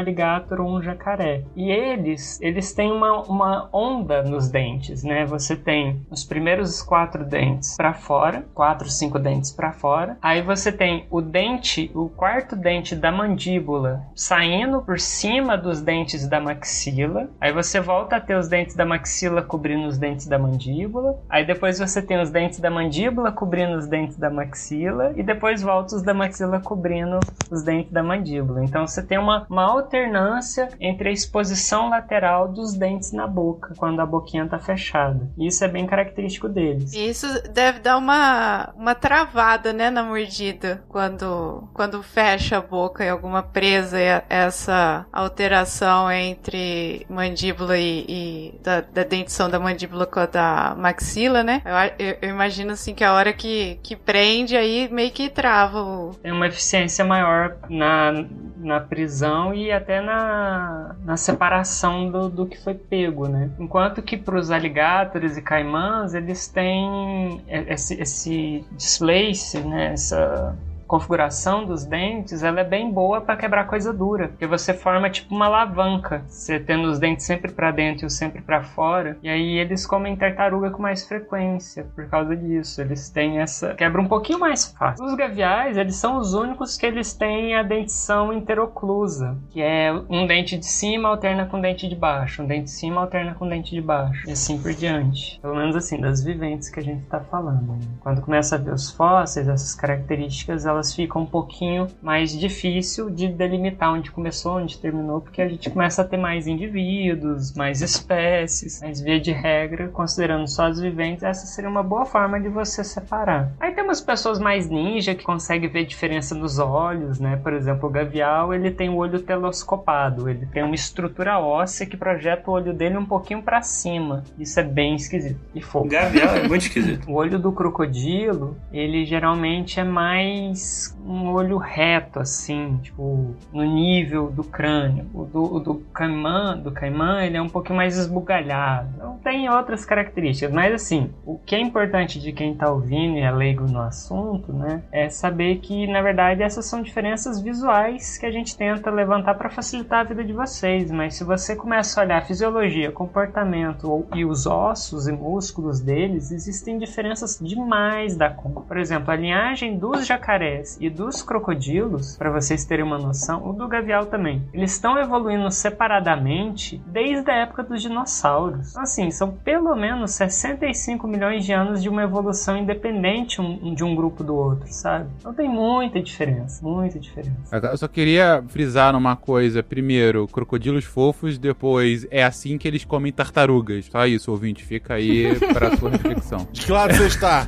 ou um jacaré. E eles, eles têm uma, uma onda nos dentes, né? Você tem os primeiros quatro dentes para fora, quatro, cinco dentes para fora. Aí você tem o dente, o quarto dente da mandíbula saindo por cima dos dentes da maxila. Aí você volta a ter os dentes da maxila cobrindo os dentes da mandíbula. Aí depois você tem os dentes da mandíbula cobrindo os dentes da maxila e depois volta os da maxila cobrindo os dentes da mandíbula. Então você tem uma, uma alternância entre a exposição lateral dos dentes na boca quando a boquinha tá fechada. Isso é bem característico deles. Isso deve dar uma, uma travada, né, na mordida, quando, quando fecha a boca e alguma presa, e a- essa alteração entre mandíbula e, e da, da dentição da mandíbula com a da maxila, né? Eu, eu- eu imagino assim que a hora que, que prende aí meio que trava o. tem uma eficiência maior na, na prisão e até na, na separação do, do que foi pego, né? Enquanto que para os aligatores e caimãs, eles têm esse, esse displace, né? Essa configuração dos dentes, ela é bem boa para quebrar coisa dura, porque você forma tipo uma alavanca, você tendo os dentes sempre para dentro e sempre para fora, e aí eles comem tartaruga com mais frequência por causa disso. Eles têm essa quebra um pouquinho mais fácil. Os gaviais, eles são os únicos que eles têm a dentição interoclusa, que é um dente de cima alterna com dente de baixo, um dente de cima alterna com dente de baixo, e assim por diante. Pelo menos assim, das viventes que a gente tá falando. né? Quando começa a ver os fósseis, essas características, elas ficam um pouquinho mais difícil de delimitar onde começou, onde terminou, porque a gente começa a ter mais indivíduos, mais espécies, mas via de regra, considerando só as viventes, essa seria uma boa forma de você separar. Aí temos pessoas mais ninja que conseguem ver diferença nos olhos, né? Por exemplo, o gavial, ele tem o olho telescopado, ele tem uma estrutura óssea que projeta o olho dele um pouquinho para cima. Isso é bem esquisito e O fofo. gavial é muito esquisito. O olho do crocodilo, ele geralmente é mais mais um olho reto, assim, tipo, no nível do crânio. O do, o do caimã, do ele é um pouquinho mais esbugalhado. Então tem outras características, mas assim, o que é importante de quem tá ouvindo e é leigo no assunto, né, é saber que, na verdade, essas são diferenças visuais que a gente tenta levantar para facilitar a vida de vocês, mas se você começa a olhar a fisiologia, comportamento e os ossos e músculos deles, existem diferenças demais da conta. Por exemplo, a linhagem dos jacarés e dos crocodilos, para vocês terem uma noção, o do gavial também, eles estão evoluindo separadamente desde a época dos dinossauros. Então, assim, são pelo menos 65 milhões de anos de uma evolução independente um, de um grupo do outro, sabe? Então tem muita diferença, muita diferença. Eu só queria frisar numa coisa. Primeiro, crocodilos fofos, depois é assim que eles comem tartarugas. Só isso, ouvinte, fica aí pra sua reflexão. (laughs) De que lado você está?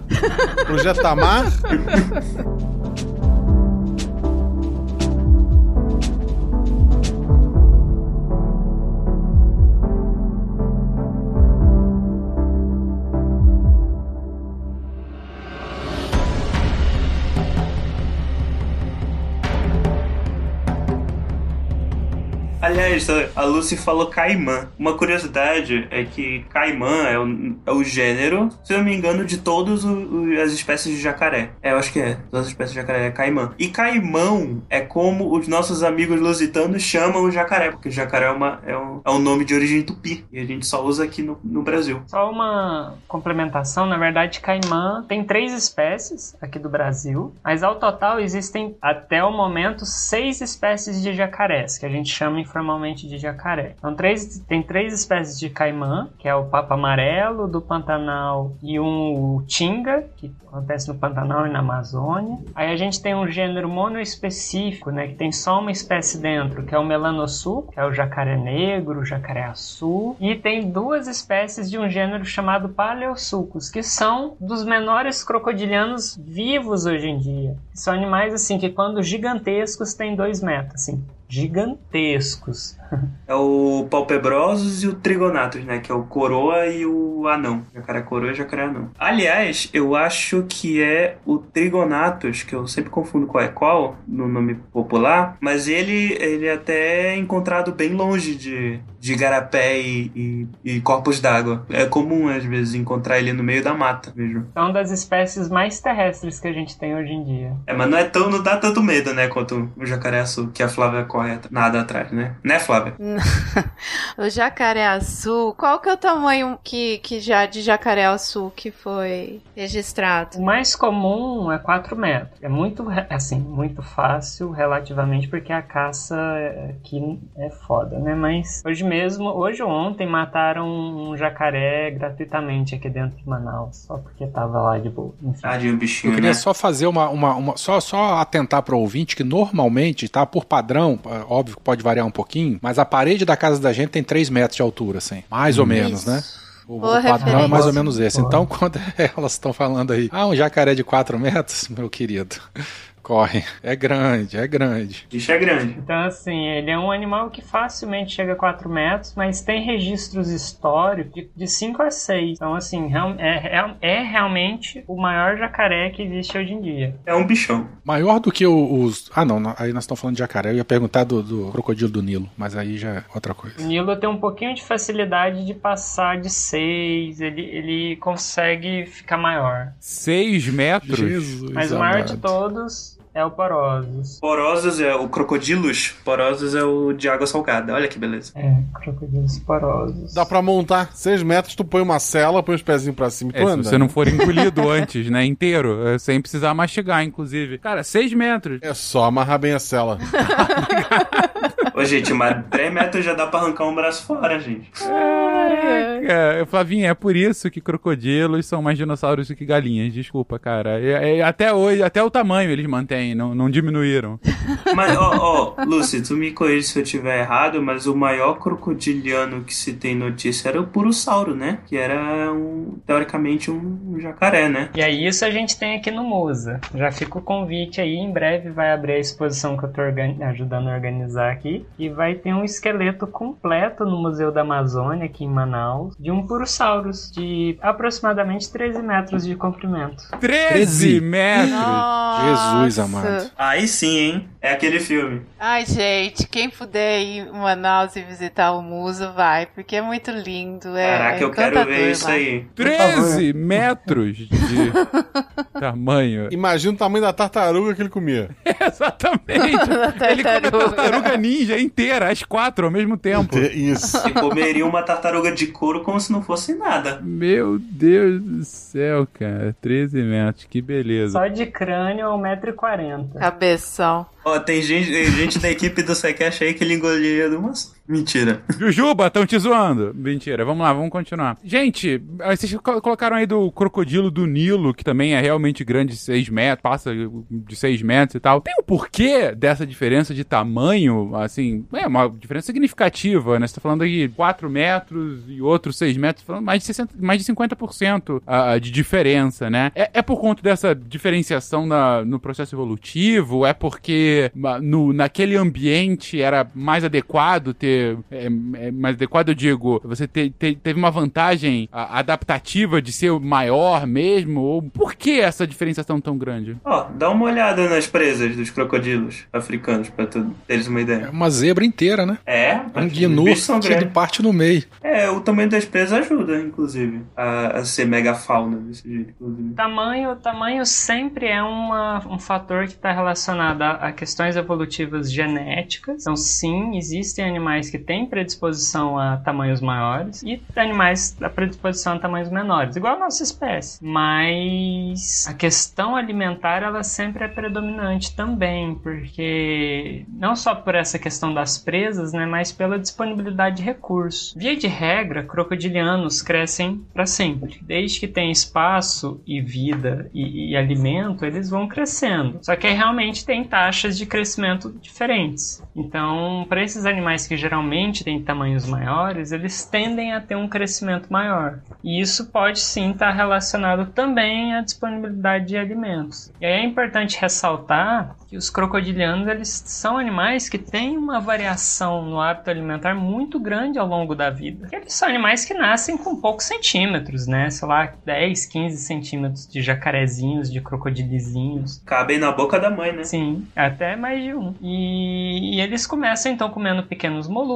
Projeto Tamar? (laughs) Aliás, a Lucy falou caimã. Uma curiosidade é que caimã é o, é o gênero, se eu não me engano, de todas as espécies de jacaré. É, eu acho que é. Todas as espécies de jacaré é caimã. E caimão é como os nossos amigos lusitanos chamam o jacaré, porque jacaré é, uma, é, um, é um nome de origem tupi. E a gente só usa aqui no, no Brasil. Só uma complementação, na verdade, caimã tem três espécies aqui do Brasil, mas ao total existem até o momento seis espécies de jacarés, que a gente chama informalmente de jacaré. Então, três, tem três espécies de caimã, que é o papo amarelo do Pantanal e um tinga, que acontece no Pantanal e na Amazônia. Aí a gente tem um gênero monoespecífico, né, que tem só uma espécie dentro, que é o melanossul, que é o jacaré negro, o jacaré azul, e tem duas espécies de um gênero chamado paleosucus, que são dos menores crocodilianos vivos hoje em dia. São animais assim que quando gigantescos têm dois metros, assim gigantescos. É o palpebrosos e o trigonatus, né? Que é o coroa e o anão. Jacaré coroa e jacaré anão. Aliás, eu acho que é o trigonatus, que eu sempre confundo qual é qual, no nome popular, mas ele, ele é até encontrado bem longe de, de garapé e, e, e corpos d'água. É comum, às vezes, encontrar ele no meio da mata mesmo. É uma das espécies mais terrestres que a gente tem hoje em dia. É, mas não é tão, não dá tanto medo, né, quanto o jacaré azul, que a Flávia corre nada atrás, né? Né, Flávia? (laughs) o jacaré azul, qual que é o tamanho que, que já de jacaré azul que foi registrado? O mais comum é 4 metros. É muito, assim, muito fácil relativamente, porque a caça aqui é foda, né? Mas hoje mesmo, hoje ou ontem, mataram um jacaré gratuitamente aqui dentro de Manaus, só porque tava lá de boa. Ah, de um bichinho, Eu queria né? só fazer uma, uma, uma- só, só atentar para o ouvinte que normalmente, tá, por padrão, óbvio que pode variar um pouquinho, mas a parede da casa da gente tem 3 metros de altura, assim, mais ou menos, né? O, Boa o padrão é mais ou menos esse. Então, (laughs) quando elas estão falando aí, ah, um jacaré de 4 metros, meu querido, corre. É grande, é grande. Bicho é grande. Então, assim, ele é um animal que facilmente chega a 4 metros, mas tem registros históricos de, de 5 a 6. Então, assim, é, é, é realmente o maior jacaré que existe hoje em dia. É um bichão. Maior do que os. Ah, não, aí nós estamos falando de jacaré. Eu ia perguntar do, do crocodilo do Nilo, mas aí já é outra coisa. O Nilo tem um pouquinho de facilidade de passar de 6, ele, ele consegue ficar maior. Seis metros? Jesus. Mas o maior de todos é o Porosos. Porosos é o crocodilos. Porosos é o de água salgada. Olha que beleza. É, crocodilos porosos. Dá pra montar 6 metros, tu põe uma cela, põe os pezinhos pra cima e tu É, se anda. você não for engolido (laughs) antes, né? Inteiro, é, sem precisar mastigar, inclusive. Cara, seis metros. É só amarrar bem a cela. Ô, gente, mas 3 metros já dá pra arrancar um braço fora, gente. É, Flavinha, é por isso que crocodilos são mais dinossauros do que galinhas. Desculpa, cara. É- é- até hoje, até o tamanho eles mantêm, não, não diminuíram. (laughs) Mas, ó, ó, Lucy, tu me corrige se eu tiver errado, mas o maior crocodiliano que se tem notícia era o Purussauro, né? Que era, um, teoricamente, um jacaré, né? E aí isso a gente tem aqui no Musa. Já fica o convite aí, em breve vai abrir a exposição que eu tô ajudando a organizar aqui. E vai ter um esqueleto completo no Museu da Amazônia, aqui em Manaus, de um Purosaurus de aproximadamente 13 metros de comprimento. 13 13. metros! Jesus amado. Aí sim, hein? É aquele filme. Ai, gente, quem puder ir em Manaus e visitar o Muso, vai, porque é muito lindo. É Caraca, eu quero ver lá. isso aí. 13 metros de (laughs) tamanho. Imagina o tamanho da tartaruga que ele comia. (laughs) Exatamente. (laughs) ele come a tartaruga ninja inteira, as quatro ao mesmo tempo. Isso. E comeria uma tartaruga de couro como se não fosse nada. Meu Deus do céu, cara. 13 metros, que beleza. Só de crânio, é 1,40m 40. Cabeção. Ó, tem gente, tem gente da equipe do Secash aí que ele engoliria umas Mentira. Jujuba, estão te zoando. Mentira, vamos lá, vamos continuar. Gente, vocês co- colocaram aí do crocodilo do Nilo, que também é realmente grande, 6 metros, passa de 6 metros e tal. Tem um porquê dessa diferença de tamanho, assim, é uma diferença significativa, né? Você tá falando aí 4 metros e outro 6 metros, falando mais de, 60, mais de 50% ah, de diferença, né? É, é por conta dessa diferenciação na- no processo evolutivo? É porque no, naquele ambiente era mais adequado ter. É, é mais adequado, eu digo, você te- te- teve uma vantagem a- adaptativa de ser maior mesmo? Ou por que essa diferenciação tão grande? Ó, dá uma olhada nas presas dos crocodilos africanos pra tu teres uma É ideia. uma zebra inteira, né? É, Um gnu bichos são que parte no meio. É, o tamanho das presas ajuda, inclusive, a, a ser megafauna desse jeito, inclusive. Tamanho, tamanho sempre é uma, um fator que está relacionado a, a questões evolutivas genéticas. Então, sim, existem animais que têm predisposição a tamanhos maiores e animais a predisposição a tamanhos menores, igual a nossa espécie. Mas a questão alimentar ela sempre é predominante também, porque não só por essa questão das presas, né, mas pela disponibilidade de recursos. Via de regra, crocodilianos crescem para sempre. Desde que tem espaço e vida e, e alimento, eles vão crescendo. Só que realmente tem taxas de crescimento diferentes. Então, para esses animais que geralmente têm tamanhos maiores, eles tendem a ter um crescimento maior. E isso pode sim estar relacionado também à disponibilidade de alimentos. E aí é importante ressaltar que os crocodilianos eles são animais que têm uma variação no hábito alimentar muito grande ao longo da vida. Eles são animais que nascem com poucos centímetros, né? Sei lá, 10, 15 centímetros de jacarezinhos, de crocodilizinhos. Cabem na boca da mãe, né? Sim, até mais de um. E, e eles começam então comendo pequenos moluscos,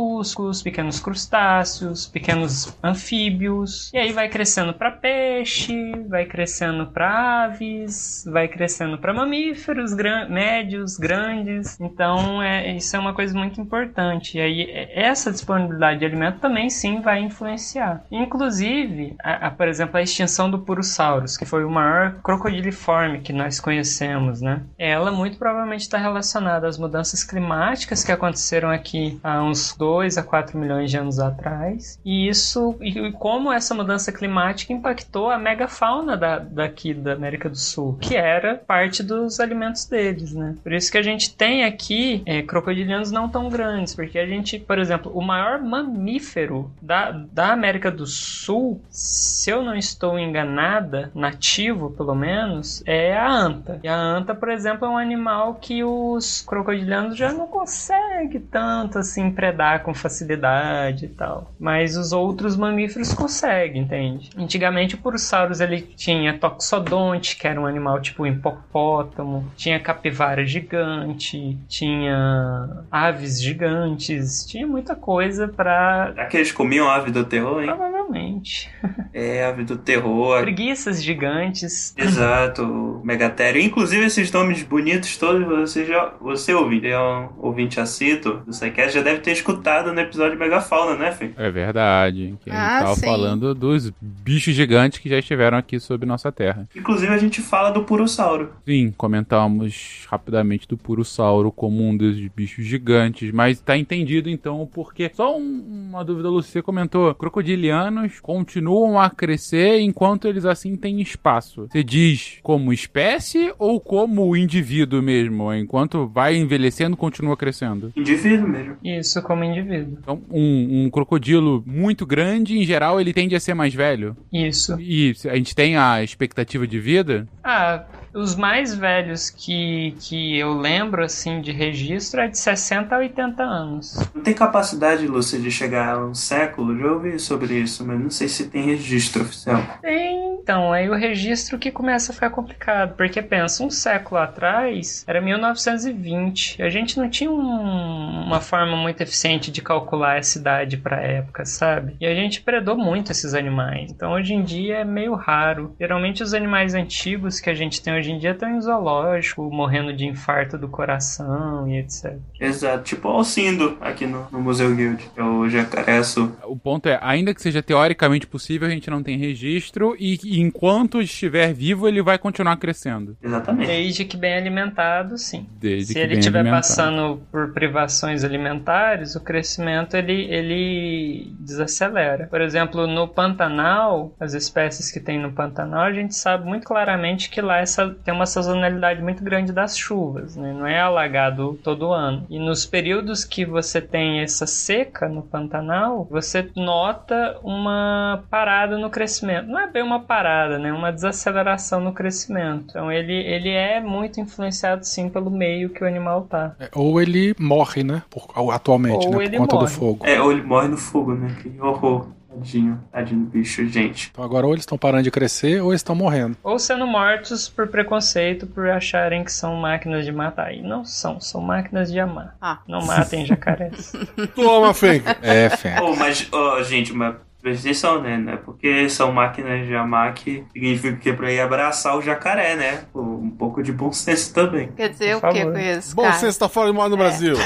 pequenos crustáceos, pequenos anfíbios. E aí vai crescendo para peixe, vai crescendo para aves, vai crescendo para mamíferos gran médios, grandes. Então é, isso é uma coisa muito importante. E aí é- essa disponibilidade de alimento também sim vai influenciar. Inclusive, a, a, por exemplo, a extinção do Purosaurus, que foi o maior crocodiliforme que nós conhecemos, né? Ela muito provavelmente está relacionada às mudanças climáticas que aconteceram aqui há uns 2 a 4 milhões de anos atrás. E isso, e como essa mudança climática impactou a megafauna da, daqui da América do Sul, que era parte dos alimentos deles, né? Por isso que a gente tem aqui é, crocodilianos não tão grandes, porque a gente, por exemplo, o maior mamífero da, da América do Sul, se eu não estou enganada, nativo pelo menos, é a anta. E a anta, por exemplo, é um animal que os crocodilianos já não conseguem tanto assim predar com facilidade e tal. Mas os outros mamíferos conseguem, entende? Antigamente o Purosaurus ele tinha toxodonte, que era um animal tipo hipopótamo, tinha capivara gigante, tinha aves gigantes, tinha muita coisa pra Será que eles comiam ave do terror, hein? provavelmente (laughs) É, ave do terror. preguiças gigantes. Exato, Megatério. Inclusive, esses nomes bonitos todos, você já. Você ouvinte, é um ouvinte assíduo do SciCast, já deve ter escutado no episódio de Megafauna, né, Fê? É verdade. Que a gente Ah, tava sim. falando dos bichos gigantes que já estiveram aqui sobre nossa terra. Inclusive, a gente fala do Purossauro. Sim, comentamos rapidamente do Purossauro como um desses bichos gigantes, mas tá entendido então o porquê. Só um- uma dúvida, Lucia comentou: crocodilianos continuam a crescer enquanto eles assim têm espaço. Você diz como espécie ou como indivíduo mesmo? Enquanto vai envelhecendo, continua crescendo? Indivíduo mesmo. Isso como indivíduo. Então, um, um crocodilo muito grande, em geral, ele tende a ser mais velho. Isso. E a gente tem a expectativa de vida? Ah, os mais velhos que, que eu lembro, assim, de registro é de 60 a 80 anos. Não tem capacidade, Lúcia, de chegar a um século. Já ouvi sobre isso, mas não sei se tem registro oficial. Tem, Então, aí o registro que começa a ficar complicado, porque pensa, um século atrás era 1920. A gente não tinha um- uma forma muito eficiente de calcular essa idade para época, sabe? E a gente predou muito esses animais. Então, hoje em dia é meio raro. Geralmente os animais antigos que a gente tem hoje em dia estão em zoológico, morrendo de infarto do coração e etc. Exato, tipo o Alcindo aqui no, no Museu Guild, que é o jacareço. O ponto é, ainda que seja teoricamente possível, a gente não tem registro e, e enquanto estiver vivo, ele vai continuar crescendo. Exatamente. Desde que bem alimentado, sim. Desde Se que ele bem estiver passando por privações alimentares, o crescimento ele, ele desacelera. Por exemplo, no Pantanal, as espécies que tem no Pantanal, a gente sabe muito claramente que lá essa, tem uma sazonalidade muito grande das chuvas, né? não é alagado todo ano. E nos períodos que você tem essa seca no Pantanal, você nota uma parada no crescimento. Não é bem uma parada, né? Uma desaceleração no crescimento. Então ele, ele é muito influenciado sim pelo meio que o animal tá. É, Ou ele morre, né? Por- atualmente, Ou né? Por conta do morre. fogo. É, ou ele morre no fogo, né? Que horror. Tadinho, tadinho do bicho, gente. Então agora ou eles estão parando de crescer ou estão morrendo. Ou sendo mortos por preconceito, por acharem que são máquinas de matar. E não são, são máquinas de amar. Ah. Não matem jacarés. (laughs) Toma, Fenk. É, fé. Oh, mas, ó, gente, mas presta atenção, né? Não é porque são máquinas de amar que significa que é pra ir abraçar o jacaré, né? Um pouco de bom senso também. Quer dizer Por o que com isso, Bom, cara? você está fora de moda no Brasil. (laughs)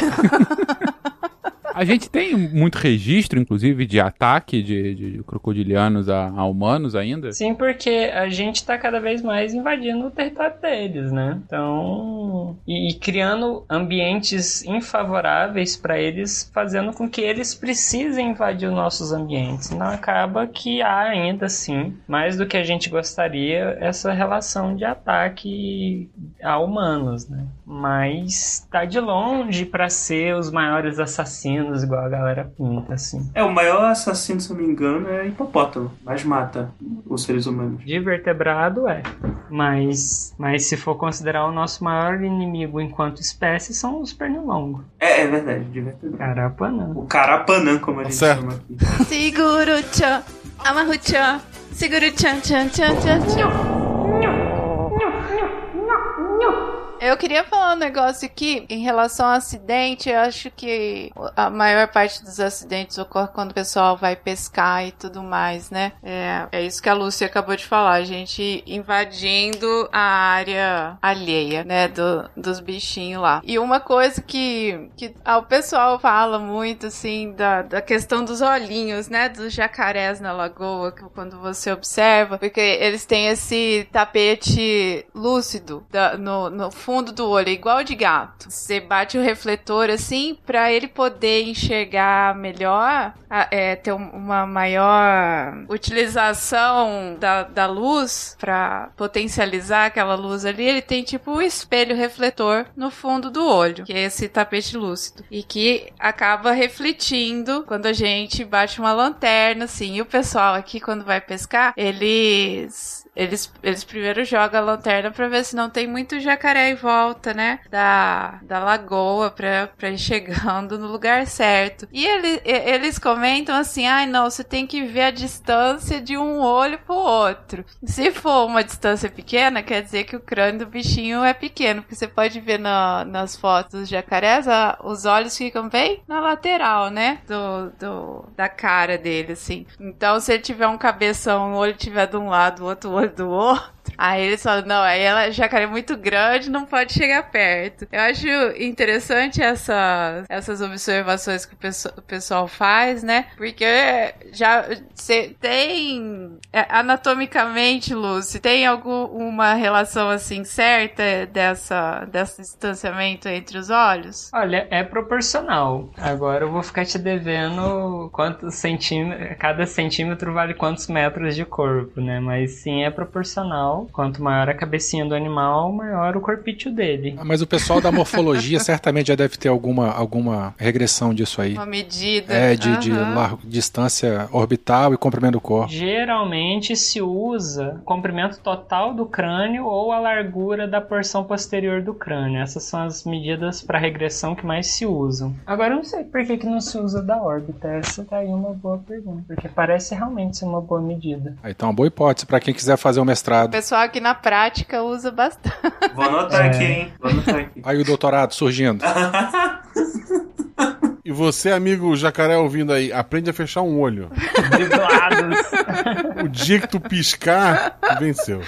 A gente tem muito registro, inclusive, de ataque de, de crocodilianos a, a humanos ainda. Sim, porque a gente tá cada vez mais invadindo o território deles, né? Então. E, e criando ambientes infavoráveis para eles, fazendo com que eles precisem invadir os nossos ambientes. Então acaba que há ainda assim, mais do que a gente gostaria, essa relação de ataque a humanos, né? Mas tá de longe para ser os maiores assassinos, igual a galera pinta, assim. É, o maior assassino, se eu não me engano, é hipopótamo, mas mata os seres humanos. De vertebrado é. Mas, mas se for considerar o nosso maior inimigo enquanto espécie, são os pernilongos. É, é verdade, de verdade. Carapanã. O carapanã, como a gente certo. chama aqui. Seguro-chan, amarro-chan, seguro-chan, tchan, tchan, tchan, tchan. Eu queria falar um negócio aqui em relação ao acidente. Eu acho que a maior parte dos acidentes ocorre quando o pessoal vai pescar e tudo mais, né? É, é isso que a Lúcia acabou de falar. A gente invadindo a área alheia, né? Do, dos bichinhos lá. E uma coisa que, que ah, o pessoal fala muito, assim, da, da questão dos olhinhos, né? Dos jacarés na lagoa, que quando você observa, porque eles têm esse tapete lúcido da- no, no fundo do olho, igual de gato. Você bate o refletor assim pra ele poder enxergar melhor, é, ter um- uma maior utilização da, da luz pra potencializar aquela luz ali. Ele tem tipo um espelho refletor no fundo do olho, que é esse tapete lúcido, e que acaba refletindo quando a gente bate uma lanterna, assim. E o pessoal aqui, quando vai pescar, eles eles, eles primeiro jogam a lanterna pra ver se não tem muito jacaré em volta, né? Da, da lagoa pra, pra ir chegando no lugar certo. E ele, eles comentam assim: ai não, você tem que ver a distância de um olho pro outro. Se for uma distância pequena, quer dizer que o crânio do bichinho é pequeno, porque você pode ver na- nas fotos dos jacarés, a- os olhos ficam bem na lateral, né? Do, do, da cara dele, assim. Então, se ele tiver um cabeção, um olho tiver de um lado, o outro olho do outro. Aí eles falam, não, aí ela jacaré é muito grande, não pode chegar perto. Eu acho interessante essa, essas observações que o, o pessoal faz, né? Porque já cê tem é, anatomicamente, Lucy, tem alguma relação assim certa dessa desse distanciamento entre os olhos? Olha, é proporcional. Agora eu vou ficar te devendo quantos centímetros. Cada centímetro vale quantos metros de corpo, né? Mas sim, é proporcional. Animal, quanto maior a cabecinha do animal, maior o corpício dele. Ah, Mas o pessoal da morfologia (laughs) certamente já deve ter alguma, alguma regressão disso aí. Uma medida. É, de, de Aham. largo- distância orbital e comprimento do corpo. Geralmente se usa o comprimento total do crânio ou a largura da porção posterior do crânio. Essas são as medidas para regressão que mais se usam. Agora eu não sei por que, que não se usa da órbita. Essa tá aí uma boa pergunta. Porque parece realmente ser uma boa medida. Aí tá uma boa hipótese pra quem quiser fazer o O mestrado. pessoal aqui na prática usa bastante. Vou anotar É. aqui, hein? Vou anotar aqui. Aí o doutorado surgindo. (laughs) E você, amigo jacaré ouvindo aí, aprende a fechar um olho. Driblados. O dia que tu piscar, venceu.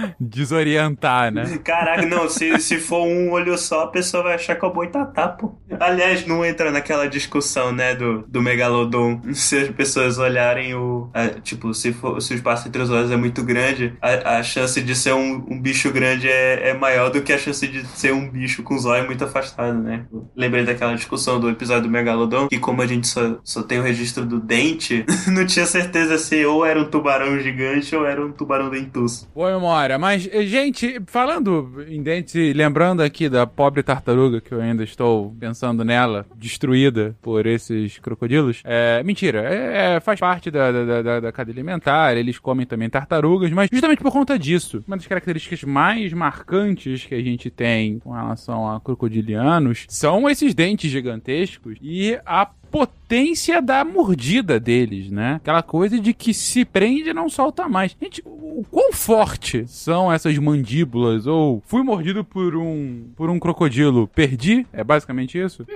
(laughs) Desorientar, né? Caraca, não, se, se for um olho só, a pessoa vai achar que é o boitatá, pô. Aliás, não entra naquela discussão, né, do, do megalodon. (laughs) Se as pessoas olharem o. a- tipo, se, for, se o espaço entre os olhos é muito grande, a, a chance de ser um, um bicho grande é, é maior do que a chance de ser um bicho com os olhos muito afastado, né? Lembrei daquela discussão do episódio do megalodon, que como a gente só, só tem o registro do dente, (laughs) não tinha certeza se ou era um tubarão gigante ou era um tubarão dentuço. Boa memória. Mas, gente, falando em dentes, e lembrando aqui da pobre tartaruga, que eu ainda estou pensando nela, destruída por esses crocodilos. É, mentira, é, é, faz parte da, da, da, da cadeia alimentar, eles comem também tartarugas, mas justamente por conta disso, uma das características mais marcantes que a gente tem com relação a crocodilianos são esses dentes gigantescos e a potência da mordida deles, né? Aquela coisa de que se prende e não solta mais. Gente, o quão forte são essas mandíbulas? Ou fui mordido por um por um crocodilo, perdi? É basicamente isso? (laughs)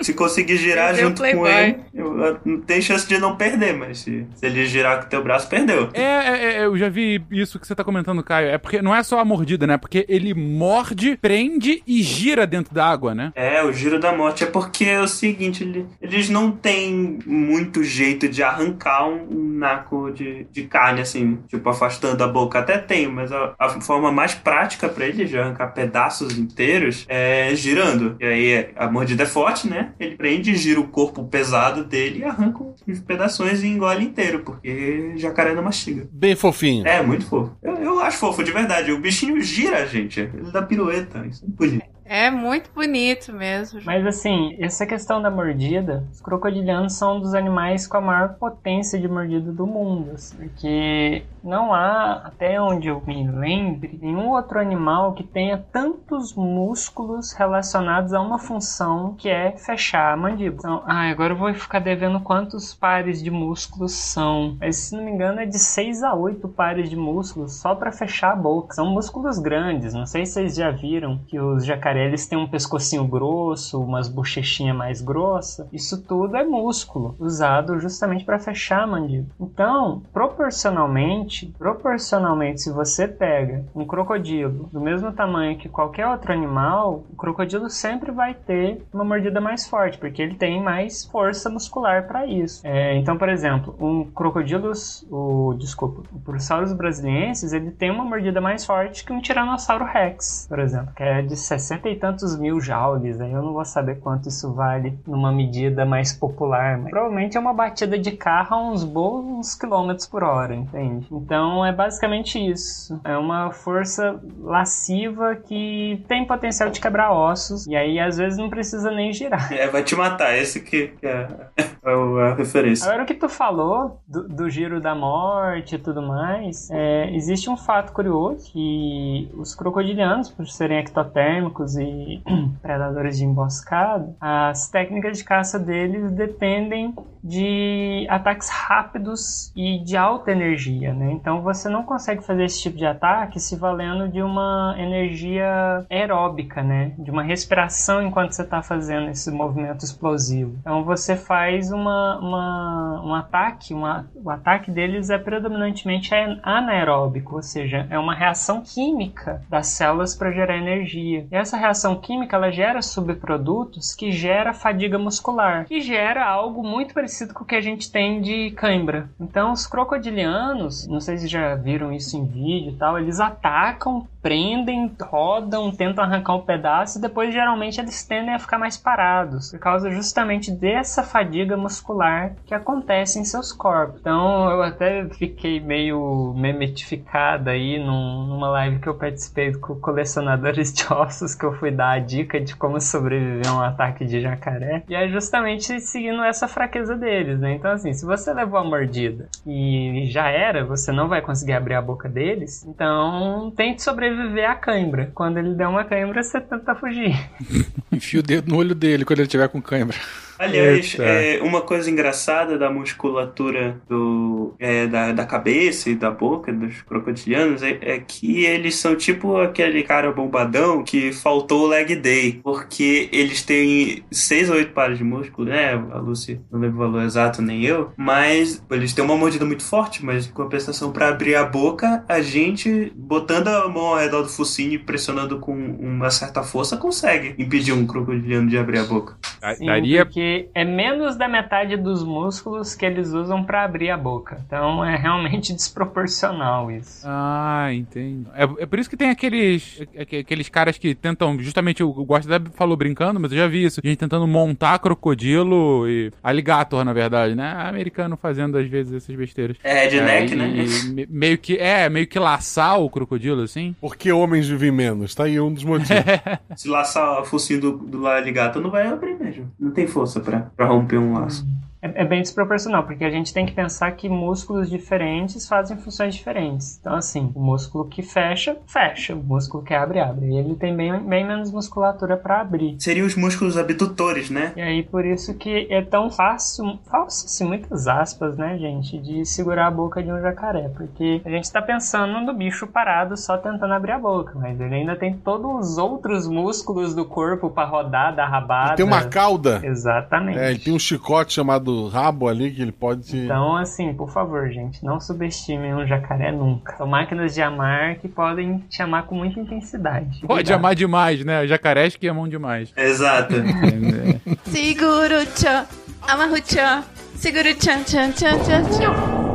Se conseguir girar o junto com ele, eu, eu- não tem chance de não perder, mas se, se ele girar com o teu braço, perdeu. É, é, é, eu já vi isso que você tá comentando, Caio. É porque não é só a mordida, né? Porque ele morde, prende e gira dentro da água, né? É, o giro da morte é porque é o seguinte, ele- eles não têm muito jeito de arrancar um, naco de, de carne, assim, tipo, afastando a boca. Até tem, mas a, a forma mais prática pra eles de arrancar pedaços inteiros é girando. E aí a mordida é forte, né? Ele prende, gira o corpo pesado dele e arranca os pedaços e engole inteiro, porque jacaré não mastiga. Bem fofinho. É, muito fofo. Eu, eu acho fofo, de verdade. O bichinho gira, gente. Ele dá pirueta. Isso é bonito. É muito bonito mesmo. Mas assim, essa questão da mordida, os crocodilianos são um dos animais com a maior potência de mordida do mundo. assim, Porque não há, até onde eu me lembre, nenhum outro animal que tenha tantos músculos relacionados a uma função que é fechar a mandíbula. Então, ah, agora eu vou ficar devendo quantos pares de músculos são. Mas se não me engano é de 6 a 8 pares de músculos só para fechar a boca. São músculos grandes, não sei se vocês já viram que os jacarés eles têm um pescocinho grosso, umas bochechinhas mais grossas. Isso tudo é músculo usado justamente para fechar a mandíbula. Então, proporcionalmente, proporcionalmente, se você pega um crocodilo do mesmo tamanho que qualquer outro animal, o crocodilo sempre vai ter uma mordida mais forte, porque ele tem mais força muscular para isso. É, então, por exemplo, um crocodilo, o desculpa, o Purosaurus brasiliensis, ele tem uma mordida mais forte que um Tiranossauro Rex, por exemplo, que é de 60 e tantos mil joules. Aí eu não vou saber quanto isso vale numa medida mais popular, mas provavelmente é uma batida de carro a uns bons quilômetros por hora, entende? Então é basicamente isso. É uma força lasciva que tem potencial de quebrar ossos e aí às vezes não precisa nem girar. É, vai te matar. Esse que, é, a referência. Agora o que tu falou do, do giro da morte e tudo mais, é, existe um fato curioso que os crocodilianos, por serem ectotérmicos e (clears throat) predadores de emboscada, as técnicas de caça deles dependem de ataques rápidos e de alta energia, né? Então você não consegue fazer esse tipo de ataque se valendo de uma energia aeróbica, né? De uma respiração enquanto você está fazendo esse movimento explosivo. Então você faz uma, uma- um ataque, uma, o ataque deles é predominantemente anaeróbico, ou seja, é uma reação química das células para gerar energia. E essa reação química ela gera subprodutos que gera fadiga muscular, que gera algo muito parecido com o que a gente tem de cãibra. Então os crocodilianos, não sei se já viram isso em vídeo e tal, eles atacam, prendem, rodam, tentam arrancar um pedaço e depois geralmente eles tendem a ficar mais parados, por causa justamente dessa fadiga muscular que acontece em seus corpos. Então eu até fiquei meio memetificada aí num, numa live que eu participei com colecionadores de ossos que eu fui dar a dica de como sobreviver a um ataque de jacaré. E é justamente seguindo essa fraqueza deles, né? Então assim, se você levou a mordida e já era, você não vai conseguir abrir a boca deles, então tente sobreviver à cãibra. Quando ele der uma cãibra, você tenta fugir. (laughs) Enfia o dedo no olho dele quando ele tiver com cãibra. Aliás, é, uma coisa engraçada da musculatura do, é, da, da cabeça e da boca dos crocodilianos é, é que eles são tipo aquele cara bombadão que faltou o leg day, porque eles têm seis ou oito pares de músculo, né? A Lucy não lembro o valor exato, nem eu, mas eles têm uma mordida muito forte, mas em compensação para abrir a boca, a gente botando a mão ao redor do focinho e pressionando com uma certa força consegue impedir um crocodiliano de abrir a boca. Sim, Daria porque é menos da metade dos músculos que eles usam para abrir a boca. Então é realmente (laughs) desproporcional isso. Ah, entendo. É, é por isso que tem aqueles aque- aqueles caras que tentam, justamente, o Gosta até falou brincando, mas eu já vi isso. Gente tentando montar crocodilo e alligator, na verdade, né? Americano fazendo, às vezes, essas besteiras. É redneck, É, né? e- e me- meio que, é, meio que laçar o crocodilo, assim. Porque homens vivem menos, tá aí um dos motivos. (laughs) Se laçar o focinho do, do aligato, não vai abrir mesmo. Não tem força pra romper um laço. É, é bem desproporcional, porque a gente tem que pensar que músculos diferentes fazem funções diferentes. Então, assim, o músculo que fecha, fecha. O músculo que abre, abre. E ele tem bem, bem menos musculatura para abrir. Seriam os músculos abdutores, né? E aí, por isso que é tão fácil, fácil, assim, muitas aspas, né, gente, de segurar a boca de um jacaré. Porque a gente tá pensando no bicho parado só tentando abrir a boca, mas ele ainda tem todos os outros músculos do corpo para rodar, dar rabada. E tem uma cauda. Exatamente. É, ele tem um chicote chamado rabo ali que ele pode te. Então, assim, por favor, gente, não subestimem um jacaré nunca. São máquinas de amar que podem te amar com muita intensidade. Pode Cuidado. amar demais, né? Jacarés que amam demais. Exato. (laughs) É, Seguro-chan, amarro-chan, seguro-chan, chan, chan, chan, chan.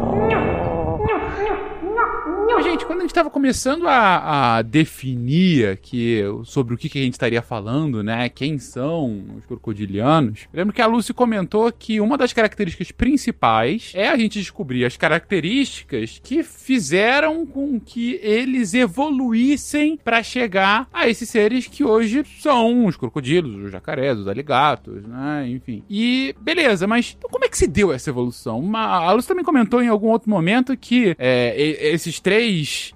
Gente, quando a gente estava começando a, a definir aqui sobre o que, que a gente estaria falando, né? Quem são os crocodilianos, lembro que a Lucy comentou que uma das características principais é a gente descobrir as características que fizeram com que eles evoluíssem para chegar a esses seres que hoje são os crocodilos, os jacarés, os aligatos, né? Enfim. E beleza, mas então como é que se deu essa evolução? Uma, a Lucy também comentou em algum outro momento que é, esses três,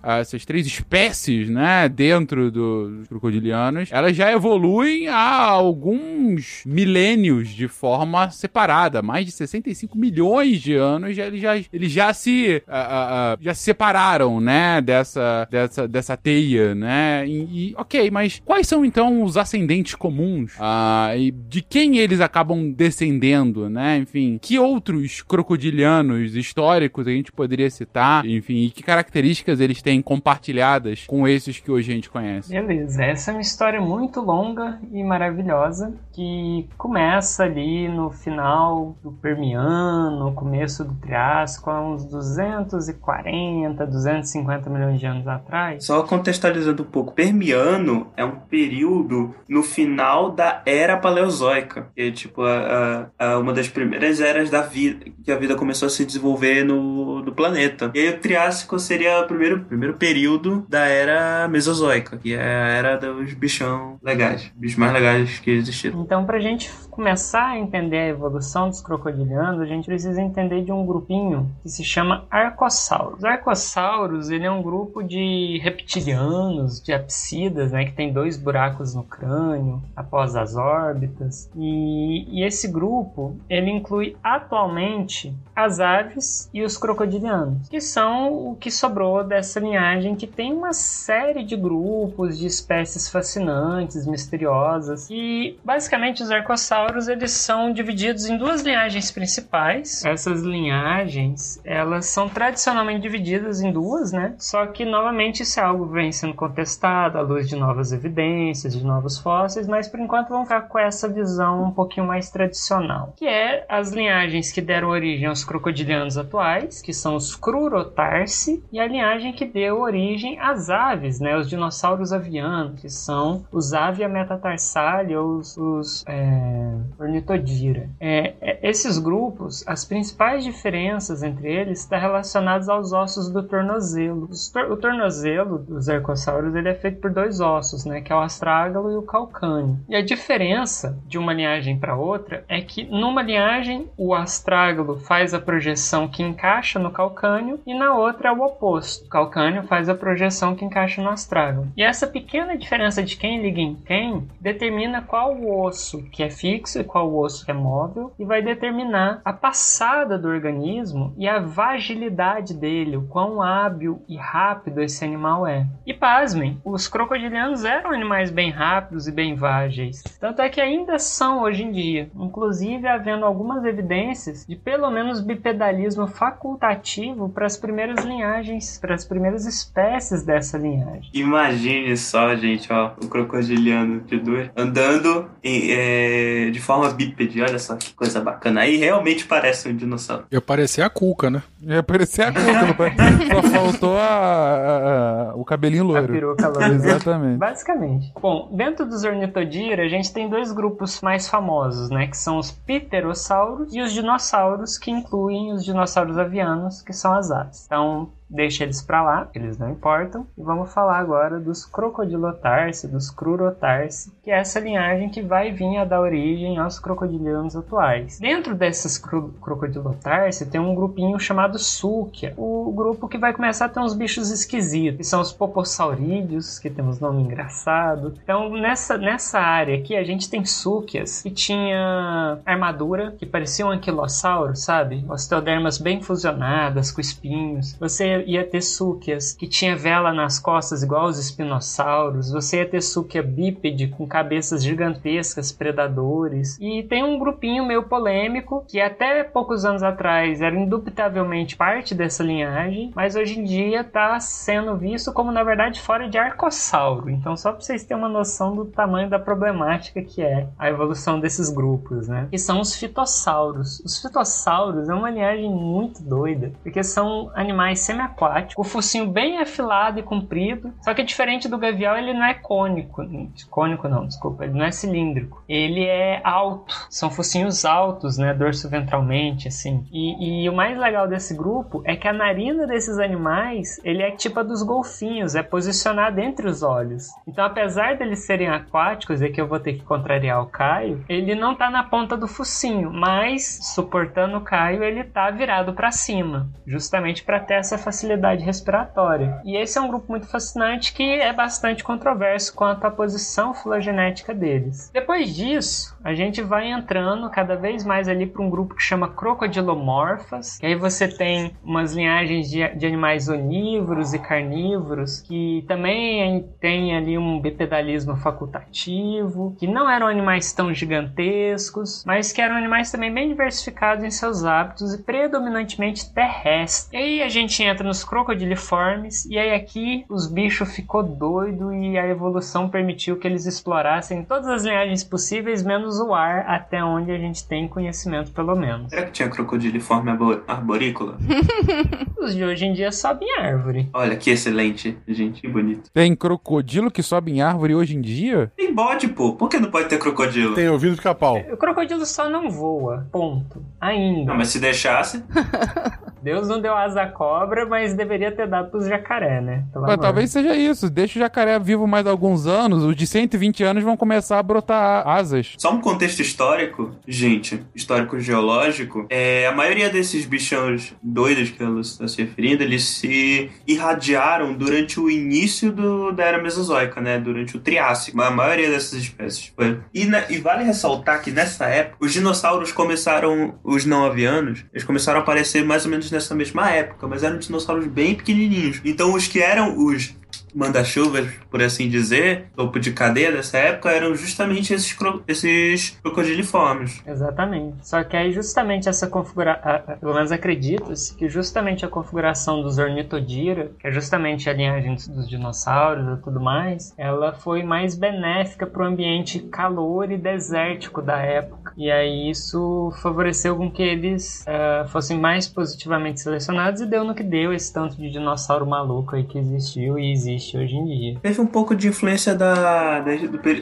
ah, essas três espécies, né, dentro do- dos crocodilianos, elas já evoluem há alguns milênios de forma separada, mais de 65 milhões de anos, já, eles já, eles já se ah, ah, já se separaram, né, dessa, dessa, dessa teia, né, e, e, ok, mas quais são então os ascendentes comuns? Ah, e de quem eles acabam descendendo, né, enfim, que outros crocodilianos históricos a gente poderia citar, enfim, e que características eles têm compartilhadas com esses que hoje a gente conhece. Beleza, essa é uma história muito longa e maravilhosa que começa ali no final do Permiano, começo do Triássico, há uns 240, 250 milhões de anos atrás. Só contextualizando um pouco, Permiano é um período no final da era paleozoica, que é tipo a, a- a- uma das primeiras eras da vida, que a vida começou a se desenvolver no, no planeta. E aí o Triássico seria primeiro, primeiro período da era mesozoica, que é a era dos bichão legais, bichos mais legais que existiram. Então, para a gente começar a entender a evolução dos crocodilianos, a gente precisa entender de um grupinho que se chama Arcossauros. Os Arcossauros, ele é um grupo de reptilianos, de apsidas, né, que tem dois buracos no crânio após as órbitas. E, e esse grupo, ele inclui atualmente as aves e os crocodilianos, que são o que sobrou dessa linhagem que tem uma série de grupos de espécies fascinantes, misteriosas. E basicamente os arcossauros eles são divididos em duas linhagens principais. Essas linhagens, elas são tradicionalmente divididas em duas, né? Só que novamente isso é algo que vem sendo contestado à luz de novas evidências, de novos fósseis, mas por enquanto vamos ficar com essa visão um pouquinho mais tradicional, que é as linhagens que deram origem aos crocodilianos atuais, que são os Crurotarsi, e a linhagem que deu origem às aves, né? Os dinossauros avianos, que são os Avia metatarsalia os, os é, Ornitodira. É, é, esses grupos, as principais diferenças entre eles estão relacionadas aos ossos do tornozelo. Tor o tornozelo dos arcossauros ele é feito por dois ossos, né? Que é o astrágalo e o calcâneo. E a diferença de uma linhagem para outra é que numa linhagem o astrágalo faz a projeção que encaixa no calcânio e na outra é o oposto. O calcânio faz a projeção que encaixa no astrágalo. E essa pequena diferença de quem liga em quem determina qual osso que é fixo e qual osso é móvel e vai determinar a passada do organismo e a vagilidade dele, o quão hábil e rápido esse animal é. E pasmem, os crocodilianos eram animais bem rápidos e bem vágeis. Tanto é que ainda são hoje em dia, inclusive havendo algumas evidências de pelo menos bipedalismo facultativo para as primeiras linhagens, para as primeiras espécies dessa linhagem. Imagine só, gente, ó, o crocodiliano de dois andando em, é, de forma bípede. Olha só que coisa bacana. Aí realmente parece um dinossauro. Eu parecia a Cuca, né? Ia parecer a cuca, (laughs) só faltou a, a- a- o cabelinho A loiro. peruca loira. Exatamente. Basicamente. Bom, dentro dos ornitodira, a gente tem dois grupos mais famosos, né? Que são os pterossauros e os dinossauros, que incluem os dinossauros avianos, que são as aves. Então, deixa eles pra lá, eles não importam. E vamos falar agora dos crocodilotarsi, dos crurotarsi, que é essa linhagem que vai vir a dar origem aos crocodilianos atuais. Dentro desses cro crocodilotarsi tem um grupinho chamado Súquia, o grupo que vai começar a ter uns bichos esquisitos, que são os popossaurídeos, que temos nome engraçado. Então, nessa, nessa área aqui, a gente tem Súquias, que tinha armadura, que parecia um anquilossauro, sabe? Osteodermas bem fusionadas, com espinhos. Você ia ter Súquias, que tinha vela nas costas, igual os espinossauros. Você ia ter Súquia bípede, com cabeças gigantescas, predadores. E tem um grupinho meio polêmico, que até poucos anos atrás era indubitavelmente parte dessa linhagem, mas hoje em dia está sendo visto como, na verdade, fora de arcossauro. Então, só para vocês terem uma noção do tamanho da problemática que é a evolução desses grupos, né? Que são os fitossauros. Os fitossauros é uma linhagem muito doida, porque são animais semiaquáticos, o focinho bem afilado e comprido, só que diferente do gavial, ele não é cônico. Cônico não, desculpa, ele não é cilíndrico. Ele é alto, são focinhos altos, né? Dorso ventralmente, assim. E, e o mais legal desse grupo é que a narina desses animais, ele é tipo a dos golfinhos, é posicionada entre os olhos. Então, apesar deles serem aquáticos, e que eu vou ter que contrariar o Caio, ele não tá na ponta do focinho, mas suportando o Caio, ele tá virado para cima, justamente para ter essa facilidade respiratória. E esse é um grupo muito fascinante que é bastante controverso quanto à posição filogenética deles. Depois disso, a gente vai entrando cada vez mais ali para um grupo que chama crocodilomorfas, que aí você tem umas linhagens de, de animais onívoros e carnívoros que também tem ali um bipedalismo facultativo, que não eram animais tão gigantescos, mas que eram animais também bem diversificados em seus hábitos e predominantemente terrestres. E aí a gente entra nos crocodiliformes e aí aqui os bichos ficou doido e a evolução permitiu que eles explorassem todas as linhagens possíveis, menos o ar, até onde a gente tem conhecimento pelo menos. Será que tinha crocodiliforme arbo- arborícola? (laughs) Os de hoje em dia sobem em árvore. Olha que excelente, gente, que bonito. Tem crocodilo que sobe em árvore hoje em dia? Tem bode, pô. Por que não pode ter crocodilo? Tem ouvido ficar pau. O crocodilo só não voa, ponto. Ainda. Não, mas se deixasse. (laughs) Deus não deu asa à cobra, mas deveria ter dado pros jacaré, né? Pelo Mas amor. talvez seja isso. Deixa o jacaré vivo mais alguns anos. Os de 120 anos vão começar a brotar asas. Só um contexto histórico, gente, histórico geológico, é, a maioria desses bichões doidos que ela está se referindo, eles se irradiaram durante o início do- da era mesozoica, né? Durante o Triássico. A maioria dessas espécies foi. E, na- e vale ressaltar que nessa época, os dinossauros começaram, os não avianos, eles começaram a aparecer mais ou menos nessa mesma época, mas eram dinossauros bem pequenininhos. Então os que eram os manda-chuvas, por assim dizer, topo de cadeia dessa época, eram justamente esses, cro esses crocodiliformes. Exatamente. Só que aí justamente essa configuração, pelo menos acredita-se que justamente a configuração dos ornitodira, que é justamente a linhagem dos dinossauros e tudo mais, ela foi mais benéfica para o ambiente calor e desértico da época. E aí isso favoreceu com que eles uh, fossem mais positivamente selecionados e deu no que deu esse tanto de dinossauro maluco aí que existiu e existe hoje em dia. Teve um pouco de influência da, da,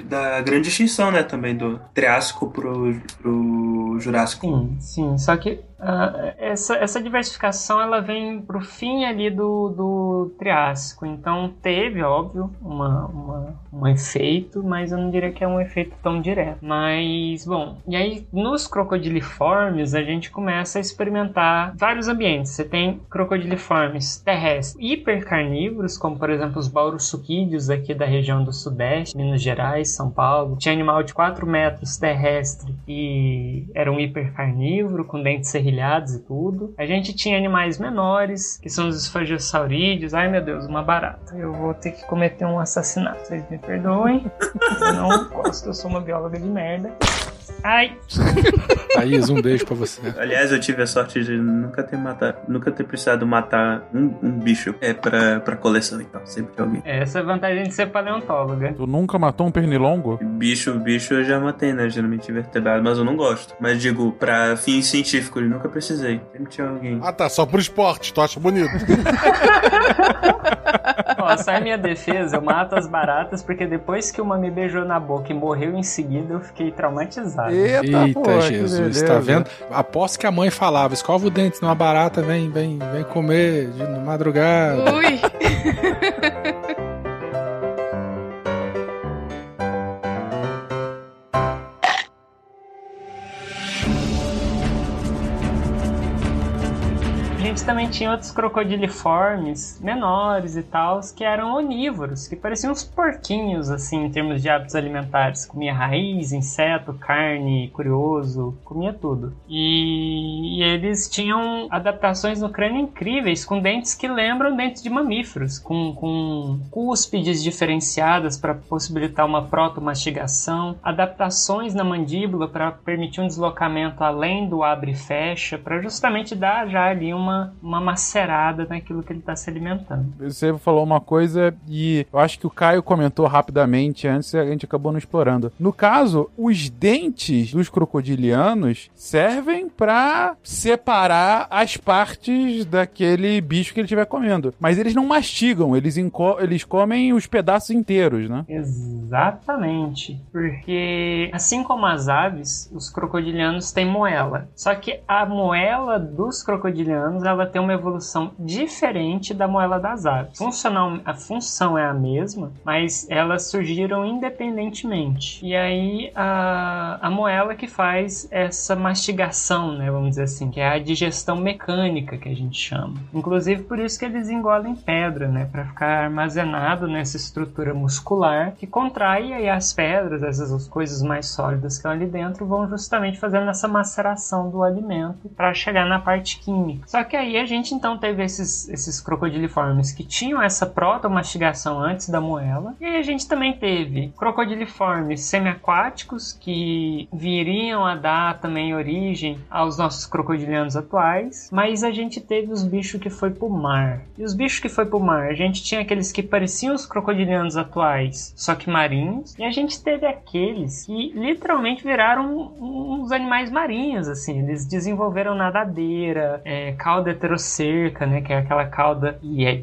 da grande extinção, né, também, do Triássico pro, pro Jurássico. Sim, sim, só que Uh, essa, essa diversificação ela vem pro fim ali do, do Triássico, então teve, óbvio, uma, uma, um efeito, mas eu não diria que é um efeito tão direto. Mas, bom, e aí nos crocodiliformes a gente começa a experimentar vários ambientes. Você tem crocodiliformes terrestres hipercarnívoros, como por exemplo os baurossuquídeos aqui da região do Sudeste, Minas Gerais, São Paulo. Tinha animal de 4 metros terrestre e era um hipercarnívoro com dentes serrilhados e tudo. A gente tinha animais menores, que são os esfagiosaurídeos. Ai meu Deus, uma barata. Eu vou ter que cometer um assassinato. Vocês me perdoem. Eu não gosto, eu sou uma bióloga de merda. Ai! (laughs) Thaís, um beijo pra você. Aliás, eu tive a sorte de nunca ter matado, nunca ter precisado matar um, um bicho é pra, pra coleção então, sempre que alguém. Essa é a vantagem de ser paleontóloga. Tu nunca matou um pernilongo? Bicho, bicho eu já matei, né? Geralmente vertebrado, mas eu não gosto. Mas digo, pra fins científicos, eu nunca precisei. Sempre tinha alguém. Ah tá, só por esporte, tu acha bonito. (laughs) Ó, sai minha defesa, eu mato as baratas porque depois que uma me beijou na boca e morreu em seguida, eu fiquei traumatizado. Eita, Eita porra, Jesus, tá vendo? Aposto que a mãe falava, escova o dente numa barata, vem, vem, vem comer de madrugada. Ui! (laughs) gente também tinha outros crocodiliformes menores e tal, que eram onívoros, que pareciam uns porquinhos, assim, em termos de hábitos alimentares. Comia raiz, inseto, carne, curioso, comia tudo. E, e eles tinham adaptações no crânio incríveis, com dentes que lembram dentes de mamíferos, com, com cúspides diferenciadas para possibilitar uma protomastigação, adaptações na mandíbula para permitir um deslocamento além do abre e fecha, para justamente dar já ali uma uma, macerada naquilo que ele está se alimentando. Você falou uma coisa e eu acho que o Caio comentou rapidamente antes e a gente acabou não explorando. No caso, os dentes dos crocodilianos servem para separar as partes daquele bicho que ele estiver comendo. Mas eles não mastigam, eles, eles comem os pedaços inteiros, né? Exatamente. Porque, assim como as aves, os crocodilianos têm moela. Só que a moela dos crocodilianos ela tem uma evolução diferente da moela das aves. Funcional, a função é a mesma, mas elas surgiram independentemente. E aí a, a moela que faz essa mastigação, né, vamos dizer assim, que é a digestão mecânica que a gente chama. Inclusive por isso que eles engolem pedra, né, para ficar armazenado nessa estrutura muscular que contrai e aí as pedras, essas coisas mais sólidas que estão ali dentro, vão justamente fazendo essa maceração do alimento para chegar na parte química. Só que que aí a gente então teve esses, esses crocodiliformes que tinham essa protomastigação antes da moela. E a gente também teve crocodiliformes semiaquáticos que viriam a dar também origem aos nossos crocodilianos atuais. Mas a gente teve os bichos que foi pro mar. E os bichos que foi pro mar, a gente tinha aqueles que pareciam os crocodilianos atuais, só que marinhos. E a gente teve aqueles que literalmente viraram uns animais marinhos, assim. Eles desenvolveram nadadeira, é, cauda heterocerca, né, que é aquela cauda e é,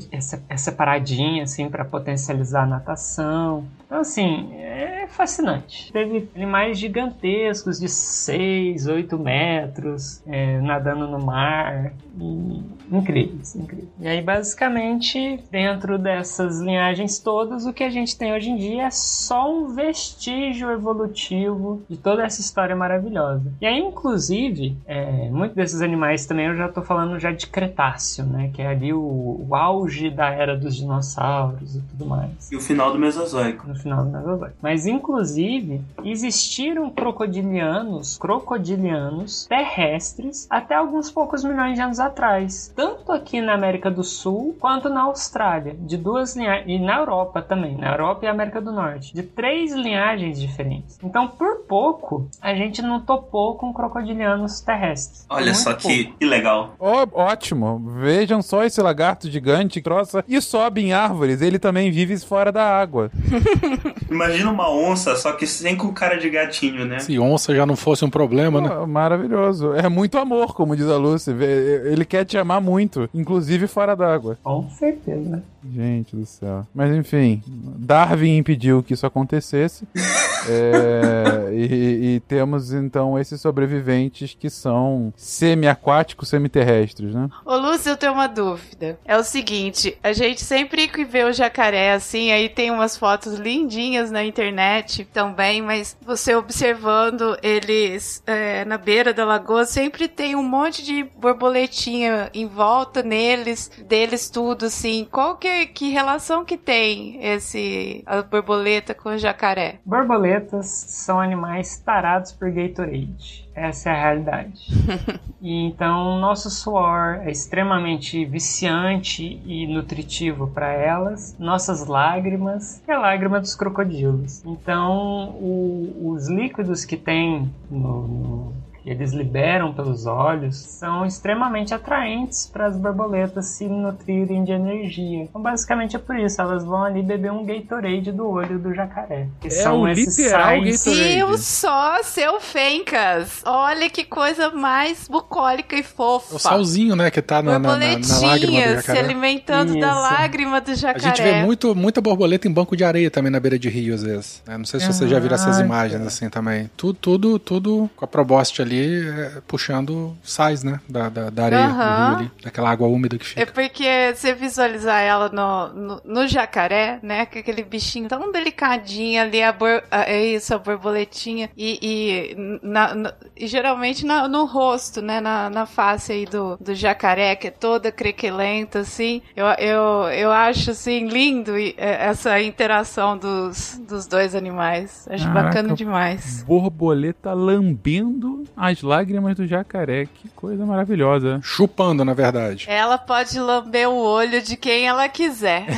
é separadinha assim para potencializar a natação. Então, assim, é fascinante. Teve animais gigantescos de 6, 8 metros é, nadando no mar. E... Incríveis, incríveis. E aí, basicamente, dentro dessas linhagens todas, o que a gente tem hoje em dia é só um vestígio evolutivo de toda essa história maravilhosa. E aí, inclusive, é, muitos desses animais também eu já estou falando já de Cretáceo, né? Que é ali o, o auge da era dos dinossauros e tudo mais. E o final do Mesozoico final Mesozoico. Mas, in, Inclusive, existiram crocodilianos, crocodilianos terrestres até alguns poucos milhões de anos atrás, tanto aqui na América do Sul quanto na Austrália, de duas linhagens e na Europa também, na Europa e América do Norte, de três linhagens diferentes. Então, por pouco, a gente não topou com crocodilianos terrestres. Olha Muito só que, que legal. Ó, ótimo. Vejam só esse lagarto gigante, troça e sobe em árvores. Ele também vive fora da água. (laughs) Imagina uma onça, só que sem com cara de gatinho, né? Se onça já não fosse um problema, né? Pô, maravilhoso. É muito amor, como diz a Lucy. Ele quer te amar muito, inclusive fora d'água. Com certeza. Gente do céu. Mas enfim, Darwin impediu que isso acontecesse. (laughs) É, e, e temos então esses sobreviventes que são semi-aquáticos, semi-terrestres, né? Ô, Lúcio, eu tenho uma dúvida. É o seguinte, a gente sempre que vê o jacaré assim, aí tem umas fotos lindinhas na internet também, mas você observando eles é, na beira da lagoa, sempre tem um monte de borboletinha em volta neles, deles tudo assim. Qual que, que relação que tem esse a borboleta com o jacaré? Borboletas são animais tarados por Gatorade. Essa é a realidade. (laughs) e então, nosso suor é extremamente viciante e nutritivo para elas. Nossas lágrimas e a lágrima dos crocodilos. Então, o- os líquidos que tem no- no eles liberam pelos olhos são extremamente atraentes para as borboletas se nutrirem de energia. Então, basicamente é por isso, elas vão ali beber um Gatorade do olho do jacaré. Que É são o esses literal sais- Gatorade. Viu só, seu Fencas? Olha que coisa mais bucólica e fofa. É o salzinho, né, que tá na, na, na, na lágrima do Borboletinha se jacaré. alimentando da Isso. lágrima do A jacaré. gente vê muito, muita borboleta em banco de areia também na beira de rio, às vezes. né? Não sei se você já viram essas Caraca. imagens assim também. Tudo, tudo, tudo com a proboste ali, é, puxando sais, né? Da, da, da areia do Aham. rio ali. Daquela água úmida que É fica. porque você visualizar ela no, no, no jacaré, né? Com aquele bichinho tão delicadinho ali, a bor, a- é isso, a borboletinha. E, e, na- na- e geralmente na- no rosto, né? Na, na face aí do, do jacaré, que é toda crequelenta, assim. Eu, eu, eu acho, assim, lindo é, essa interação dos, dos dois animais. Acho Caraca. bacana demais. Borboleta lambendo as lágrimas do jacaré. Que coisa maravilhosa. Chupando, na verdade. Ela pode lamber o olho de quem ela quiser. (laughs)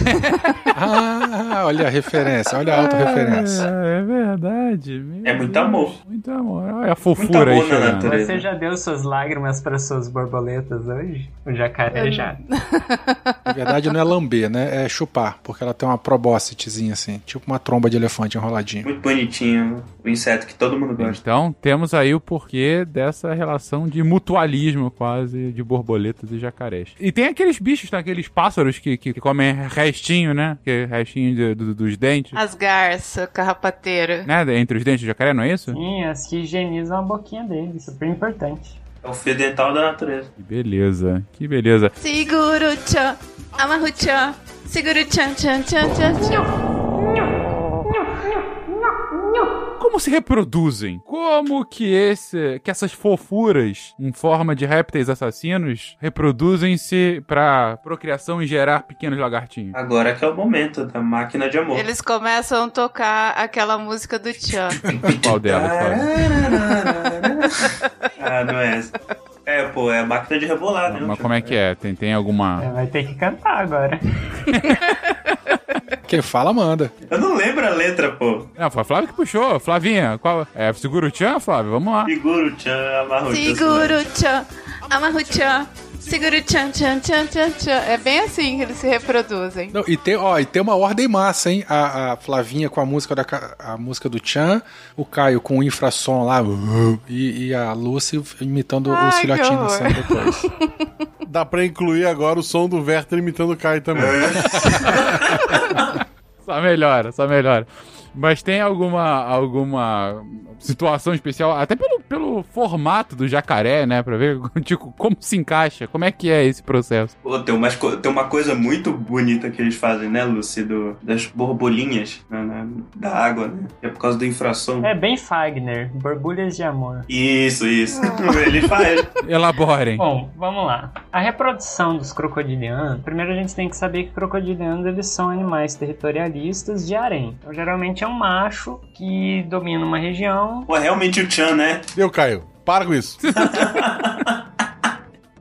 Ah, olha a referência, olha a autorreferência. É, é verdade. meu É muito Deus. amor. Muito amor. Olha a fofura aí natureza. Você já deu suas lágrimas para suas borboletas hoje? O jacaré já. Na verdade, não é lamber, né? É chupar, porque ela tem uma probóscitezinha assim, tipo uma tromba de elefante enroladinha. Muito bonitinho. O inseto que todo mundo gosta. Então, temos aí o porquê dessa relação de mutualismo quase de borboletas e jacarés. E tem aqueles bichos, tá? aqueles pássaros que, que, que comem restinho, né? Que é restinho de- do- dos dentes. As garças, carrapateira. Né? Entre os dentes do jacaré, não é isso? Sim, as que higienizam a boquinha dele, super importante. É o fio dental da natureza. Que beleza, que beleza. Seguro tchan, amarro tchan, seguro tchan tchan Como se reproduzem? Como que esse, que essas fofuras em forma de répteis assassinos reproduzem-se pra procriação e gerar pequenos lagartinhos? Agora que é o momento da máquina de amor. Eles começam a tocar aquela música do Tchan. (laughs) Qual Fábio? (laughs) ah, não é essa. É, pô, é a máquina de rebolar, né? Mas como é que é? Tem, tem alguma. É, vai ter que cantar agora. (laughs) Quem fala, manda. Eu não lembro a letra, pô. Não, foi a Flávia que puxou. Flavinha, qual. É, segura o tchan, Flávio? Vamos lá. Seguro o tchan, amarro o tchan. Seguro tchan, amarro tchan, seguro tchan tchan tchan tchan tchan. É bem assim que eles se reproduzem. Não, e, tem, ó, e tem uma ordem massa, hein? A, a Flavinha com a música, da, a música do Chan, o Caio com o infrassom lá, e, e a Lucy imitando os Ai, que filhotinhos depois. Dá pra incluir agora o som do Werther imitando o Kai também. (laughs) Só melhora, só melhora. Mas tem alguma, alguma situação especial, até pelo, pelo formato do jacaré, né? Pra ver (laughs) tipo, como se encaixa, como é que é esse processo. Pô, tem, umas tem uma coisa muito bonita que eles fazem, né, Lucy? Do, das borbolinhas né, né, da água, né? É por causa do infrasom. É bem Fagner, borbulhas de amor. Isso, isso. (laughs) Ele faz. Elaborem. Bom, vamos lá. A reprodução dos crocodilianos, primeiro a gente tem que saber que crocodilianos eles são animais territorialistas de harém. Então, geralmente é um macho que domina uma região. Pô, é realmente o Chan, né? Deu, Caio. Para com isso. (laughs)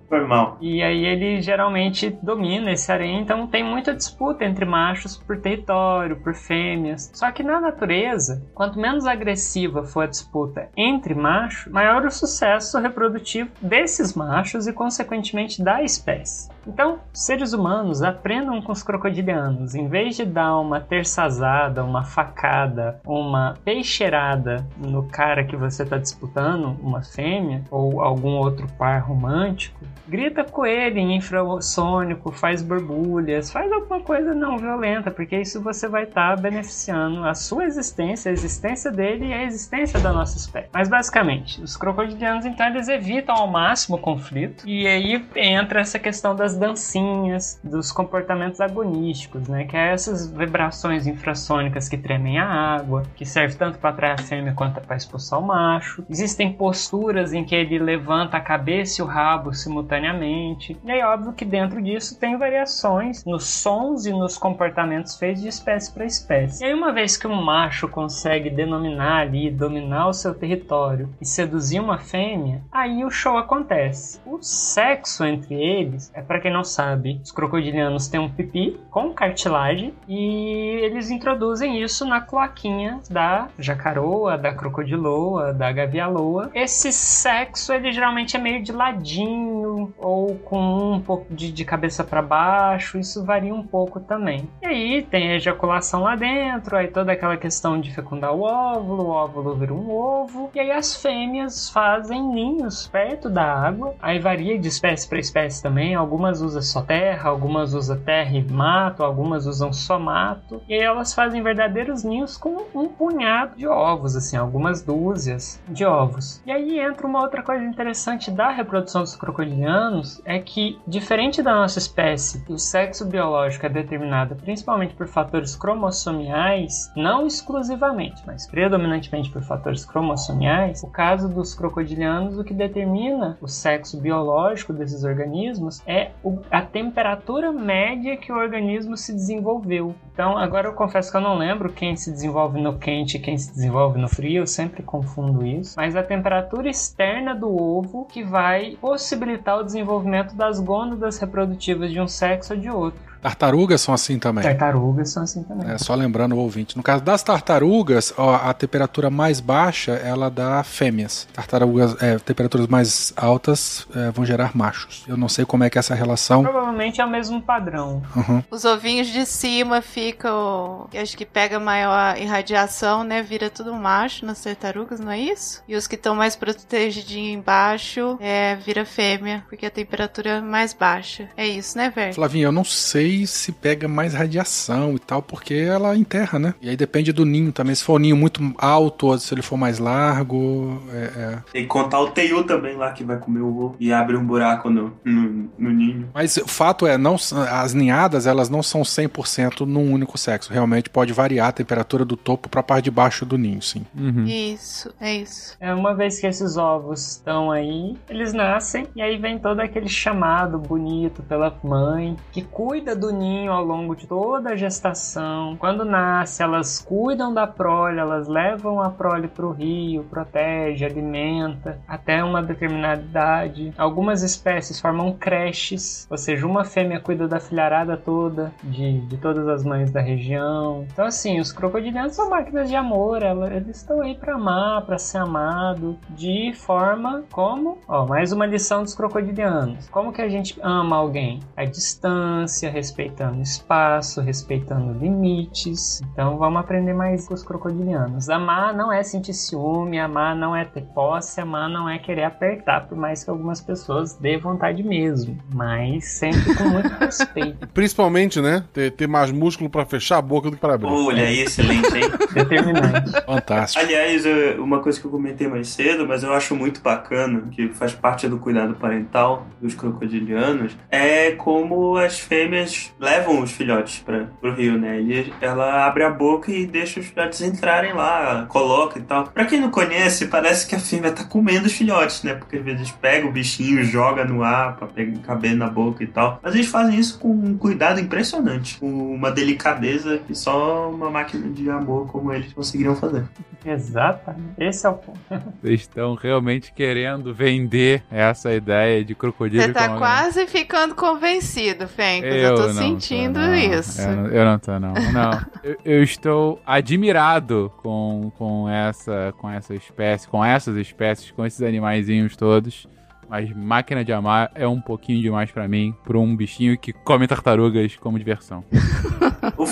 Foi mal. E aí ele geralmente domina esse harém, então tem muita disputa entre machos por território, por fêmeas. Só que na natureza, quanto menos agressiva for a disputa entre machos, maior o sucesso reprodutivo desses machos e, consequentemente, da espécie. Então, seres humanos aprendam com os crocodilianos. Em vez de dar uma terçazada, uma facada, uma peixeirada no cara que você está disputando, uma fêmea, ou algum outro par romântico, grita com ele em infrassônico, faz borbulhas, faz alguma coisa não violenta, porque isso você vai estar beneficiando a sua existência, a existência dele e a existência da nossa espécie. Mas basicamente, os crocodilianos então eles evitam ao máximo o conflito e aí entra essa questão das dancinhas, dos comportamentos agonísticos, né, que é essas vibrações infrassônicas que tremem a água, que serve tanto para atrair a fêmea quanto para expulsar o macho. Existem posturas em que ele levanta a cabeça e o rabo simultaneamente. E aí, óbvio que dentro disso tem variações nos sons e nos comportamentos feitos de espécie para espécie. E aí, uma vez que um macho consegue denominar ali, dominar o seu território e seduzir uma fêmea, aí o show acontece. O sexo entre eles, é para quem não sabe, os crocodilianos têm um pipi com cartilagem e eles introduzem isso na cloaquinha da jacaroa, da crocodiloa, da gavialoa. Esse sexo, ele geralmente é meio de ladinho ou com um pouco de, de cabeça para baixo, isso varia um pouco também. E aí tem a ejaculação lá dentro, aí toda aquela questão de fecundar o óvulo, o óvulo vira um ovo, e aí as fêmeas fazem ninhos perto da água, aí varia de espécie para espécie também, algumas usam só terra, algumas usam terra e mato, algumas usam só mato, e elas fazem verdadeiros ninhos com um punhado de ovos, assim, algumas dúzias de ovos. E aí entra uma outra coisa interessante da reprodução dos crocodilianos, é que, diferente da nossa espécie, o sexo biológico é determinado principalmente por fatores cromossomiais, não exclusivamente, mas predominantemente por fatores cromossomiais, o caso dos crocodilianos, o que determina o sexo biológico desses organismos é o- a temperatura média que o organismo se desenvolveu. Então, agora eu confesso que eu não lembro quem se desenvolve no quente e quem se desenvolve no frio, eu sempre confundo isso. Mas a temperatura externa do ovo que vai possibilitar o desenvolvimento das gônadas reprodutivas de um sexo ou de outro. Tartarugas são assim também. Tartarugas são assim também. É, só lembrando o ouvinte. No caso das tartarugas, ó, a temperatura mais baixa ela dá fêmeas. Tartarugas, é, temperaturas mais altas é, vão gerar machos. Eu não sei como é que é essa relação. Provavelmente é o mesmo padrão. Uhum. Os ovinhos de cima ficam. Acho que pega maior irradiação, né? Vira tudo macho nas tartarugas, não é isso? E os que estão mais protegidinhos embaixo é, vira fêmea, porque a temperatura é mais baixa. É isso, né, velho? Flavinha, eu não sei se pega mais radiação e tal, porque ela enterra, né? E aí depende do ninho também. Se for um ninho muito alto ou se ele for mais largo. É, é. Tem que contar o Teiu também lá que vai comer o ovo e abre um buraco no, no, no ninho. Mas o fato é, não, as ninhadas elas não são 100% num único sexo. Realmente pode variar a temperatura do topo para a parte de baixo do ninho, sim. Uhum. Isso, é isso. É uma vez que esses ovos estão aí, eles nascem e aí vem todo aquele chamado bonito pela mãe que cuida do ninho ao longo de toda a gestação. Quando nasce, elas cuidam da prole, elas levam a prole para o rio, protege, alimenta até uma determinada idade. Algumas espécies formam creches, ou seja, uma fêmea cuida da filharada toda de, de todas as mães da região. Então, assim, os crocodilianos são máquinas de amor, ela- eles estão aí para amar, para ser amado, de forma como, ó, mais uma lição dos crocodilianos. Como que a gente ama alguém? A distância, respeitando espaço, respeitando limites. Então vamos aprender mais com os crocodilianos. Amar não é sentir ciúme, amar não é ter posse, amar não é querer apertar, por mais que algumas pessoas dê vontade mesmo, mas sempre com muito (laughs) respeito. Principalmente, né? Ter, ter mais músculo pra fechar a boca do que pra abrir. Olha aí, excelente, hein? (laughs) Determinante. Fantástico. Aliás, uma coisa que eu comentei mais cedo, mas eu acho muito bacana, que faz parte do cuidado parental dos crocodilianos, é como as fêmeas levam os filhotes para pro rio, né? E ela abre a boca e deixa os filhotes entrarem lá, coloca e tal. Pra quem não conhece, parece que a fêmea tá comendo os filhotes, né? Porque às vezes pega o bichinho, joga no ar pra pegar, caber na boca e tal. Mas eles fazem isso com um cuidado impressionante, com uma delicadeza que só uma máquina de amor como eles conseguiriam fazer. (laughs) Exatamente. Esse é o ponto. (laughs) Vocês estão realmente querendo vender essa ideia de crocodilo. Você tá como- quase ficando convencido, Fencas. Eu, Eu tô não sentindo não. isso. Eu não, eu não tô, não. Não. (laughs) eu, eu estou admirado com, com, essa, com essa espécie, com essas espécies, com esses animaizinhos todos. Mas máquina de amar é um pouquinho demais pra mim, pra um bichinho que come tartarugas como diversão. (laughs)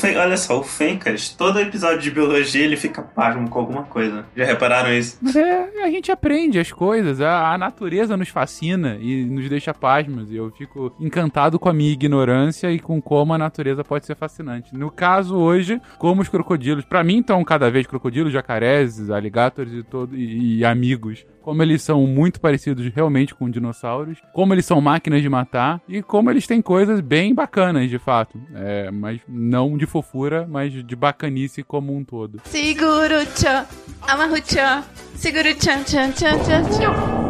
Fen- olha só, o Fencas, todo episódio de biologia ele fica pasmo com alguma coisa. Já repararam isso? Mas é, a gente aprende as coisas, a, a natureza nos fascina e nos deixa pasmos. E eu fico encantado com a minha ignorância e com como a natureza pode ser fascinante. No caso hoje, como os crocodilos, pra mim então cada vez crocodilos, jacarés, alligators e, todo, e, e amigos, como eles são muito parecidos realmente com dinossauros, como eles são máquinas de matar e como eles têm coisas bem bacanas de fato. É, mas não de fofura, mas de bacanice como um todo. Seguro tchan, amarro tchan, seguro tchan tchan tchan tchan tchan.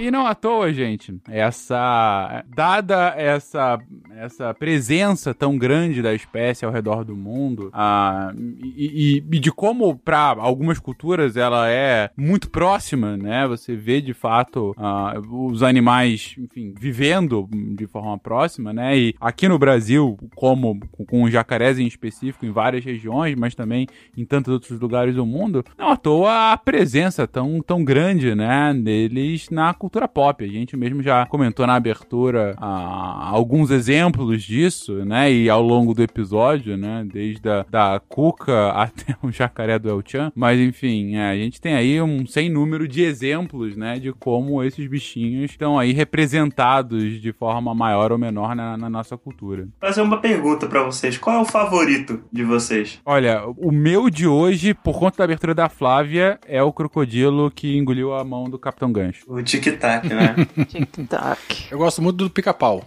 E não à toa, gente, essa dada essa essa presença tão grande da espécie ao redor do mundo, ah, e, e- de como para algumas culturas ela é muito próxima, né? Você vê de fato ah, os animais, enfim, vivendo de forma próxima, né? E aqui no Brasil, como com jacarés em específico em várias regiões, mas também em tantos outros lugares do mundo, não à toa a presença tão, tão grande, né, deles na cultura pop. A gente mesmo já comentou na abertura ah, alguns exemplos disso, né, e ao longo do episódio, né, desde a da Cuca (laughs) até o jacaré do El Chan, mas enfim, é, a gente tem aí um sem número de exemplos, né, de como esses bichinhos estão aí representados de forma maior ou menor na, na nossa cultura. Fazer uma pergunta pra vocês. Qual é o favorito de vocês? Olha, o meu de hoje, por conta da abertura da Flávia, é o crocodilo que engoliu a mão do Capitão Gancho. O Tic Tac, né? (laughs) TikTok. Eu gosto muito do pica-pau.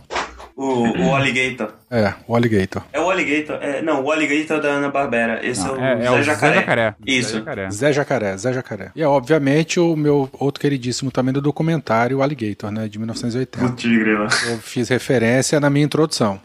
o, o Alligator. É, o alligator. É o Alligator. É, não, o Alligator da Ana Barbera. Esse Não, é o é, é Zé o Jacaré. Zé Jacaré. Isso. Zé Jacaré. Zé Jacaré, Zé Jacaré. E é, obviamente, o meu outro queridíssimo também do documentário, o Alligator, né, de 1980. Putz, grila. Eu fiz referência na minha introdução.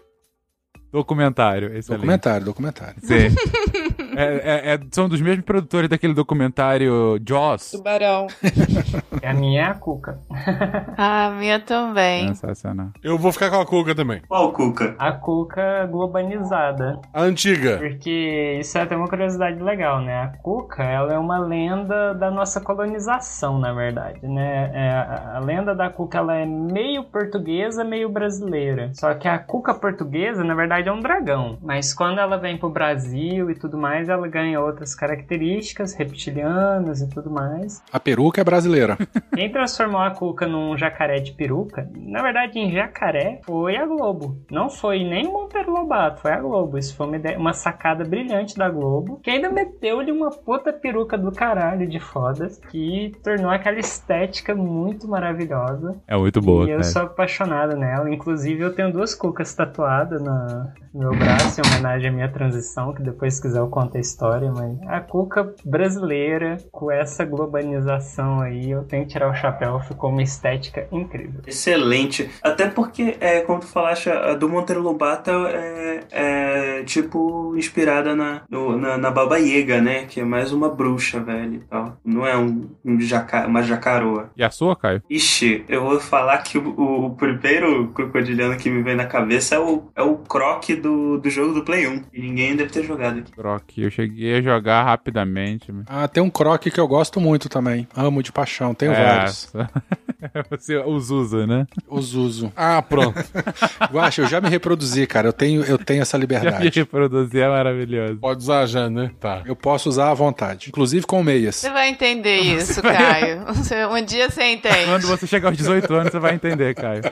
Documentário, excelente. Documentário, documentário. Sim. (laughs) É- é- é- são dos mesmos produtores daquele documentário Jaws. Tubarão. (laughs) A minha é a Cuca. (laughs) A minha também. Sensacional. Eu vou ficar com a Cuca também. Qual Cuca? A Cuca globalizada. A antiga. Porque isso é até uma curiosidade legal, né? A Cuca, ela é uma lenda da nossa colonização, na verdade, né? É, a, a lenda da Cuca, ela é meio portuguesa, meio brasileira. Só que a Cuca portuguesa, na verdade, é um dragão. Mas quando ela vem pro Brasil e tudo mais, ela ganha outras características reptilianas e tudo mais. A peruca é brasileira. (laughs) Quem transformou a Cuca num jacaré de peruca, na verdade, em jacaré, foi a Globo. Não foi nem o Monteiro Lobato, foi a Globo. Isso foi uma, ideia- uma sacada brilhante da Globo, que ainda meteu-lhe uma puta peruca do caralho de fodas, que tornou aquela estética muito maravilhosa. É muito boa, e eu cara. sou apaixonado nela. Inclusive, eu tenho duas cucas tatuadas na- no meu braço, em homenagem à minha transição, que depois, se quiser, eu conto a história. Mas a cuca brasileira, com essa globalização aí, eu tenho que tirar o chapéu. Ficou uma estética incrível. Excelente. Até porque, é, como tu falaste, a do Monteiro Lobato é, é, tipo inspirada na, no- na, na Baba Yaga, né? Que é mais uma bruxa, velho e tal. Não é um, um jaca, uma jacaroa. E a sua, Caio? Ixi, eu vou falar que o, o- o primeiro crocodiliano que me vem na cabeça é o, é o Croc do, do jogo do Play 1. E ninguém deve ter jogado aqui. Croc. Eu cheguei a jogar rapidamente. mas- Ah, tem um croque que eu gosto muito também. Amo de paixão, tenho É, vários. (laughs) Você os usa, né? Os uso. Ah, pronto. (laughs) Guaxa, eu já me reproduzi, cara. Eu tenho, eu tenho essa (laughs) Já me liberdade. reproduzir é maravilhoso. Pode usar já, né? Tá. Eu posso usar à vontade. Inclusive com meias. Você vai entender isso, Caio. Você- Um dia você entende. Quando você chegar aos 18 anos, você vai entender, Caio.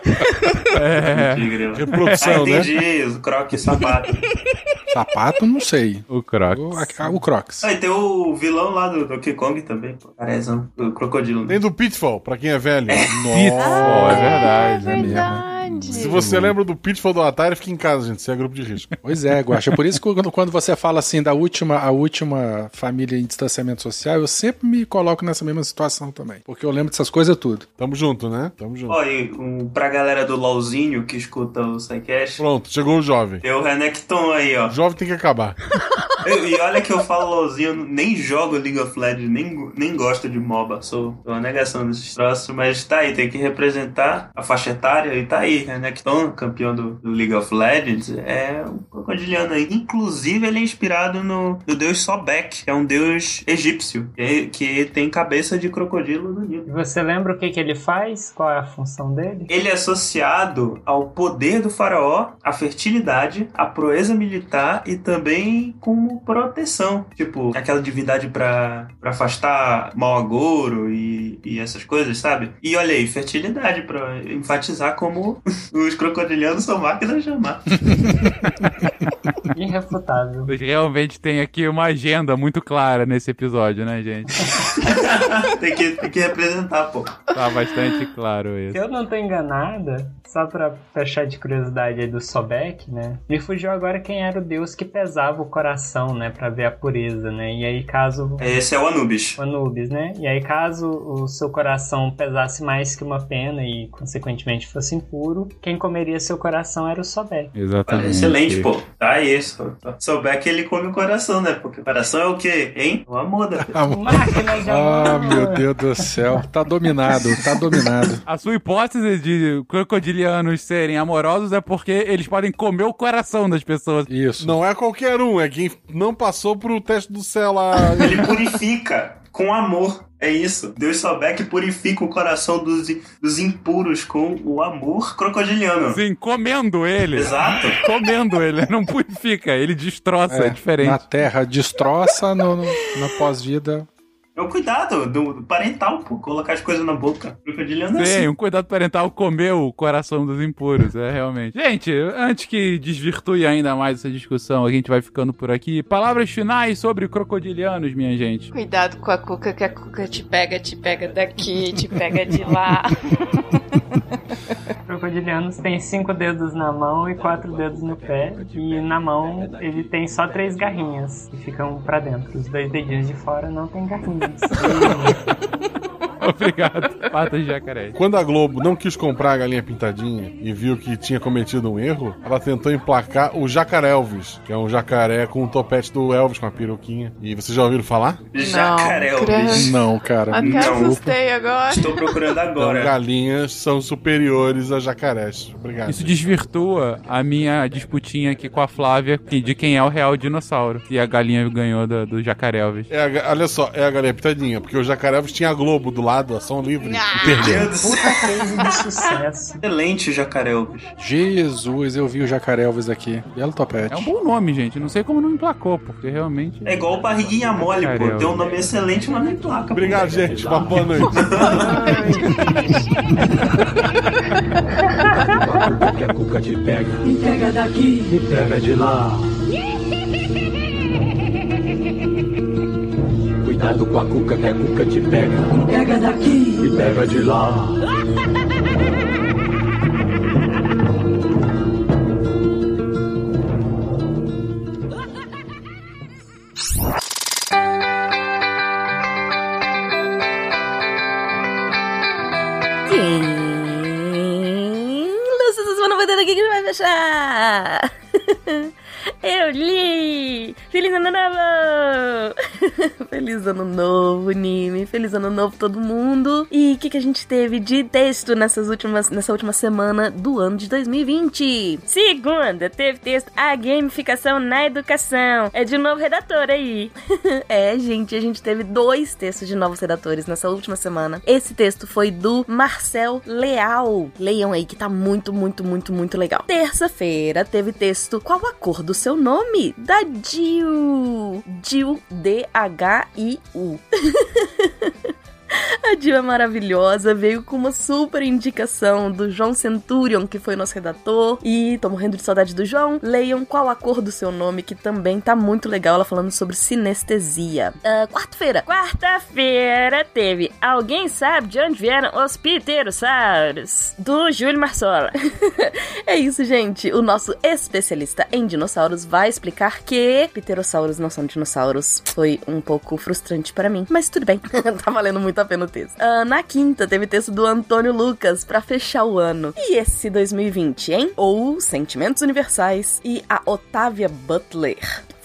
É, Tigre. Ah, Reprodução, né? entendi. O croque sapato. Sapato, não sei. o Crocs. O, a- o Crocs. Ah, e tem o vilão lá do Donkey Kong também, pô. Carezão. O crocodilo. Tem do Pitfall, pra quem é velho. Pitfall, é verdade. É mesmo. Verdade. Se você lembra do Pitfall do Atari, fica em casa, gente. Você é grupo de risco. (laughs) Pois é, Guaxa. Por isso que quando, quando você fala assim da última, a última família em distanciamento social, eu sempre me coloco nessa mesma situação também. Porque eu lembro dessas coisas tudo. Tamo junto, né? Tamo junto. Ó, e um, pra galera do LOLzinho que escuta o SciCast, Pronto, chegou o jovem. tem o Renekton aí, ó. O jovem tem que acabar. (laughs) E, e olha que eu falo LOLzinho, eu nem jogo League of Legends, nem, nem gosto de MOBA, sou, sou uma negação desses troços, mas tá aí, tem que representar a faixa etária e tá aí, Renekton, campeão do, do League of Legends, é um crocodiliano aí. Inclusive, ele é inspirado no, no deus Sobek, que é um deus egípcio, que, que tem cabeça de crocodilo no Nilo. Você lembra o que, que ele faz? Qual é a função dele? Ele é associado ao poder do faraó, à fertilidade, à proeza militar e também como proteção. Tipo, aquela divindade pra, pra afastar mau agouro e, e essas coisas, sabe? E olha aí, fertilidade pra enfatizar como os crocodilianos são máquinas de amar. (laughs) Irrefutável. Realmente tem aqui uma agenda muito clara nesse episódio, né, gente? (laughs) (laughs) tem, que, tem que representar, pô. Tá bastante claro Se isso. eu não tô enganada, só pra fechar de curiosidade aí do Sobek, né? Me fugiu agora quem era o deus que pesava o coração, né? Pra ver a pureza, né? E aí, caso. Esse é o Anubis. O Anubis, né? E aí, caso o seu coração pesasse mais que uma pena e, consequentemente, fosse impuro, quem comeria seu coração era o Sobek. Exatamente. Excelente, pô. Tá isso. Que ele come o coração, né? Porque o coração é o quê, hein? O amor (laughs) da Máquina de amor! Ah, meu Deus do céu. Tá dominado, tá dominado. A sua hipótese de crocodilianos serem amorosos é porque eles podem comer o coração das pessoas. Isso. Não é qualquer um, é quem não passou pro teste do céu lá. (laughs) Ele purifica com amor. É isso. Deus souber que purifica o coração dos, dos impuros com o amor crocodiliano. Sim, comendo ele. Exato. Comendo ele. Não purifica, ele destroça. É, diferente. Na terra destroça, no, no- na pós-vida. É o cuidado do, do parental, pô. Colocar as coisas na boca. Crocodiliano é Sim, assim. um cuidado parental comer o coração dos impuros, é realmente. Gente, antes que desvirtue ainda mais essa discussão, a gente vai ficando por aqui. Palavras finais sobre crocodilianos, minha gente. Cuidado com a cuca, que a cuca te pega, te pega daqui, te pega de lá. (laughs) Crocodilianos têm cinco dedos na mão e quatro dedos no pé. E na mão ele tem só três garrinhas que ficam pra dentro. Os dois dedinhos de fora não tem garrinhas. (laughs) (laughs) Obrigado, patas de jacaré. Quando a Globo não quis comprar a galinha pintadinha e viu que tinha cometido um erro, ela tentou emplacar o Jacaré Elvis, que é um jacaré com o topete do Elvis com a peruquinha. E vocês já ouviram falar? Jacaré, Não, bicho. Não, cara. Até Não. assustei agora. Estou procurando Então, agora. galinhas são superiores a jacarés. Obrigado. Isso desvirtua a minha disputinha aqui com a Flávia de quem é o real dinossauro. E a galinha ganhou do, do jacaré Elvis. É a olha só, é a galinha pintadinha, porque o jacaré Elvis tinha a Globo do lado, ação livre, e perdeu. Puta case de sucesso. Excelente jacaré. Jesus, eu vi o jacaré Elvis aqui. Belo topete. É um bom nome, gente. Não sei como não emplacou, porque realmente. É igual o barriguinha mole, pô. Jacaré, Tem um nome excelente, mas não em placa. pô. Obrigado, gente. Uma boa noite. (laughs) (laughs) que a cuca te pega. Me pega daqui, me pega de lá. Cuidado com a cuca que a cuca te pega. Pega daqui, me pega de lá. Quem? Lança essa semana vai aqui que vai fechar. (laughs) Eu li Feliz ano novo! (laughs) Feliz ano novo, Nime. Feliz ano novo todo mundo. E o que, que a gente teve de texto nessas últimas, nessa última semana do ano de 2020? Segunda, teve texto A Gamificação na Educação. É de novo redator aí. (laughs) é, gente, a gente teve dois textos de novos redatores nessa última semana. Esse texto foi do Marcel Leal. Leiam aí que tá muito, muito, muito, muito legal. Terça-feira teve texto Qual a cor do seu nome? Da Jill. Jill D-H-I-U. (laughs) A é maravilhosa, veio com uma super indicação do João Centurion, que foi nosso redator. E tô morrendo de saudade do João. Leiam qual a cor do seu nome, que também tá muito legal. Ela falando sobre sinestesia. Uh, Quarta-feira. Quarta-feira teve Alguém Sabe de Onde Vieram os Pterossauros? Do Júlio Marsola. (laughs) é isso, gente. O nosso especialista em dinossauros vai explicar que pterossauros não são dinossauros. Foi um pouco frustrante para mim, mas tudo bem. (laughs) tá valendo muito a pena o texto. Uh, na quinta, teve texto do Antônio Lucas para fechar o ano. E esse 2020, hein? Ou Sentimentos Universais e a Otávia Butler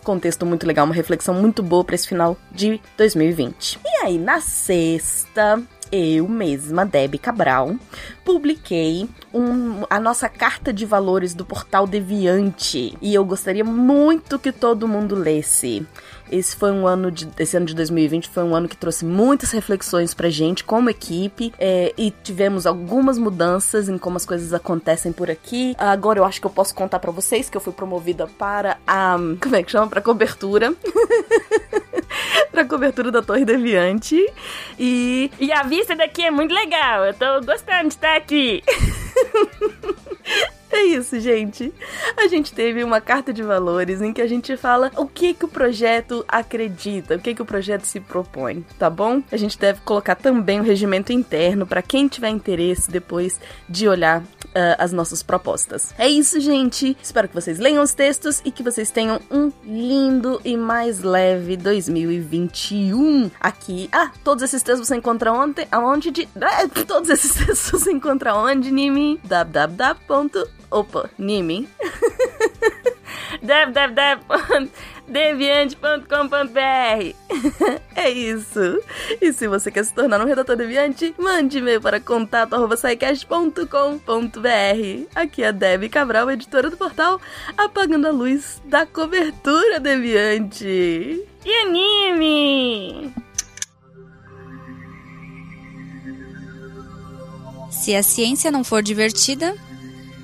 contexto muito legal, uma reflexão muito boa para esse final de 2020. E aí, na sexta, eu mesma, Debbie Cabral, publiquei um, a nossa carta de valores do portal Deviante. E eu gostaria muito que todo mundo lesse. Esse foi um ano de. Esse ano de 2020 foi um ano que trouxe muitas reflexões pra gente como equipe. É, e tivemos algumas mudanças em como as coisas acontecem por aqui. Agora eu acho que eu posso contar para vocês que eu fui promovida para a. Como é que chama? Pra cobertura. (laughs) pra cobertura da Torre Deviante. E. E a vista daqui é muito legal. Eu tô gostando de estar aqui. (laughs) (laughs) É isso, gente. A gente teve uma carta de valores em que a gente fala o que que o projeto acredita, o que que o projeto se propõe, tá bom? A gente deve colocar também o regimento interno para quem tiver interesse depois de olhar uh, as nossas propostas. É isso, gente. Espero que vocês leiam os textos e que vocês tenham um lindo e mais leve 2021 aqui. Ah, todos esses textos você encontra ontem, aonde de... Ah, (laughs) todos esses (laughs) textos você encontra onde, Nimi? www Opa, Nimi. (laughs) www.deviante.com.br (laughs) É isso. E se você quer se tornar um redator deviante, mande e-mail para contato.com.br. Aqui é a Debbie Cabral, editora do portal Apagando a Luz da Cobertura Deviante. E anime! Se a ciência não for divertida,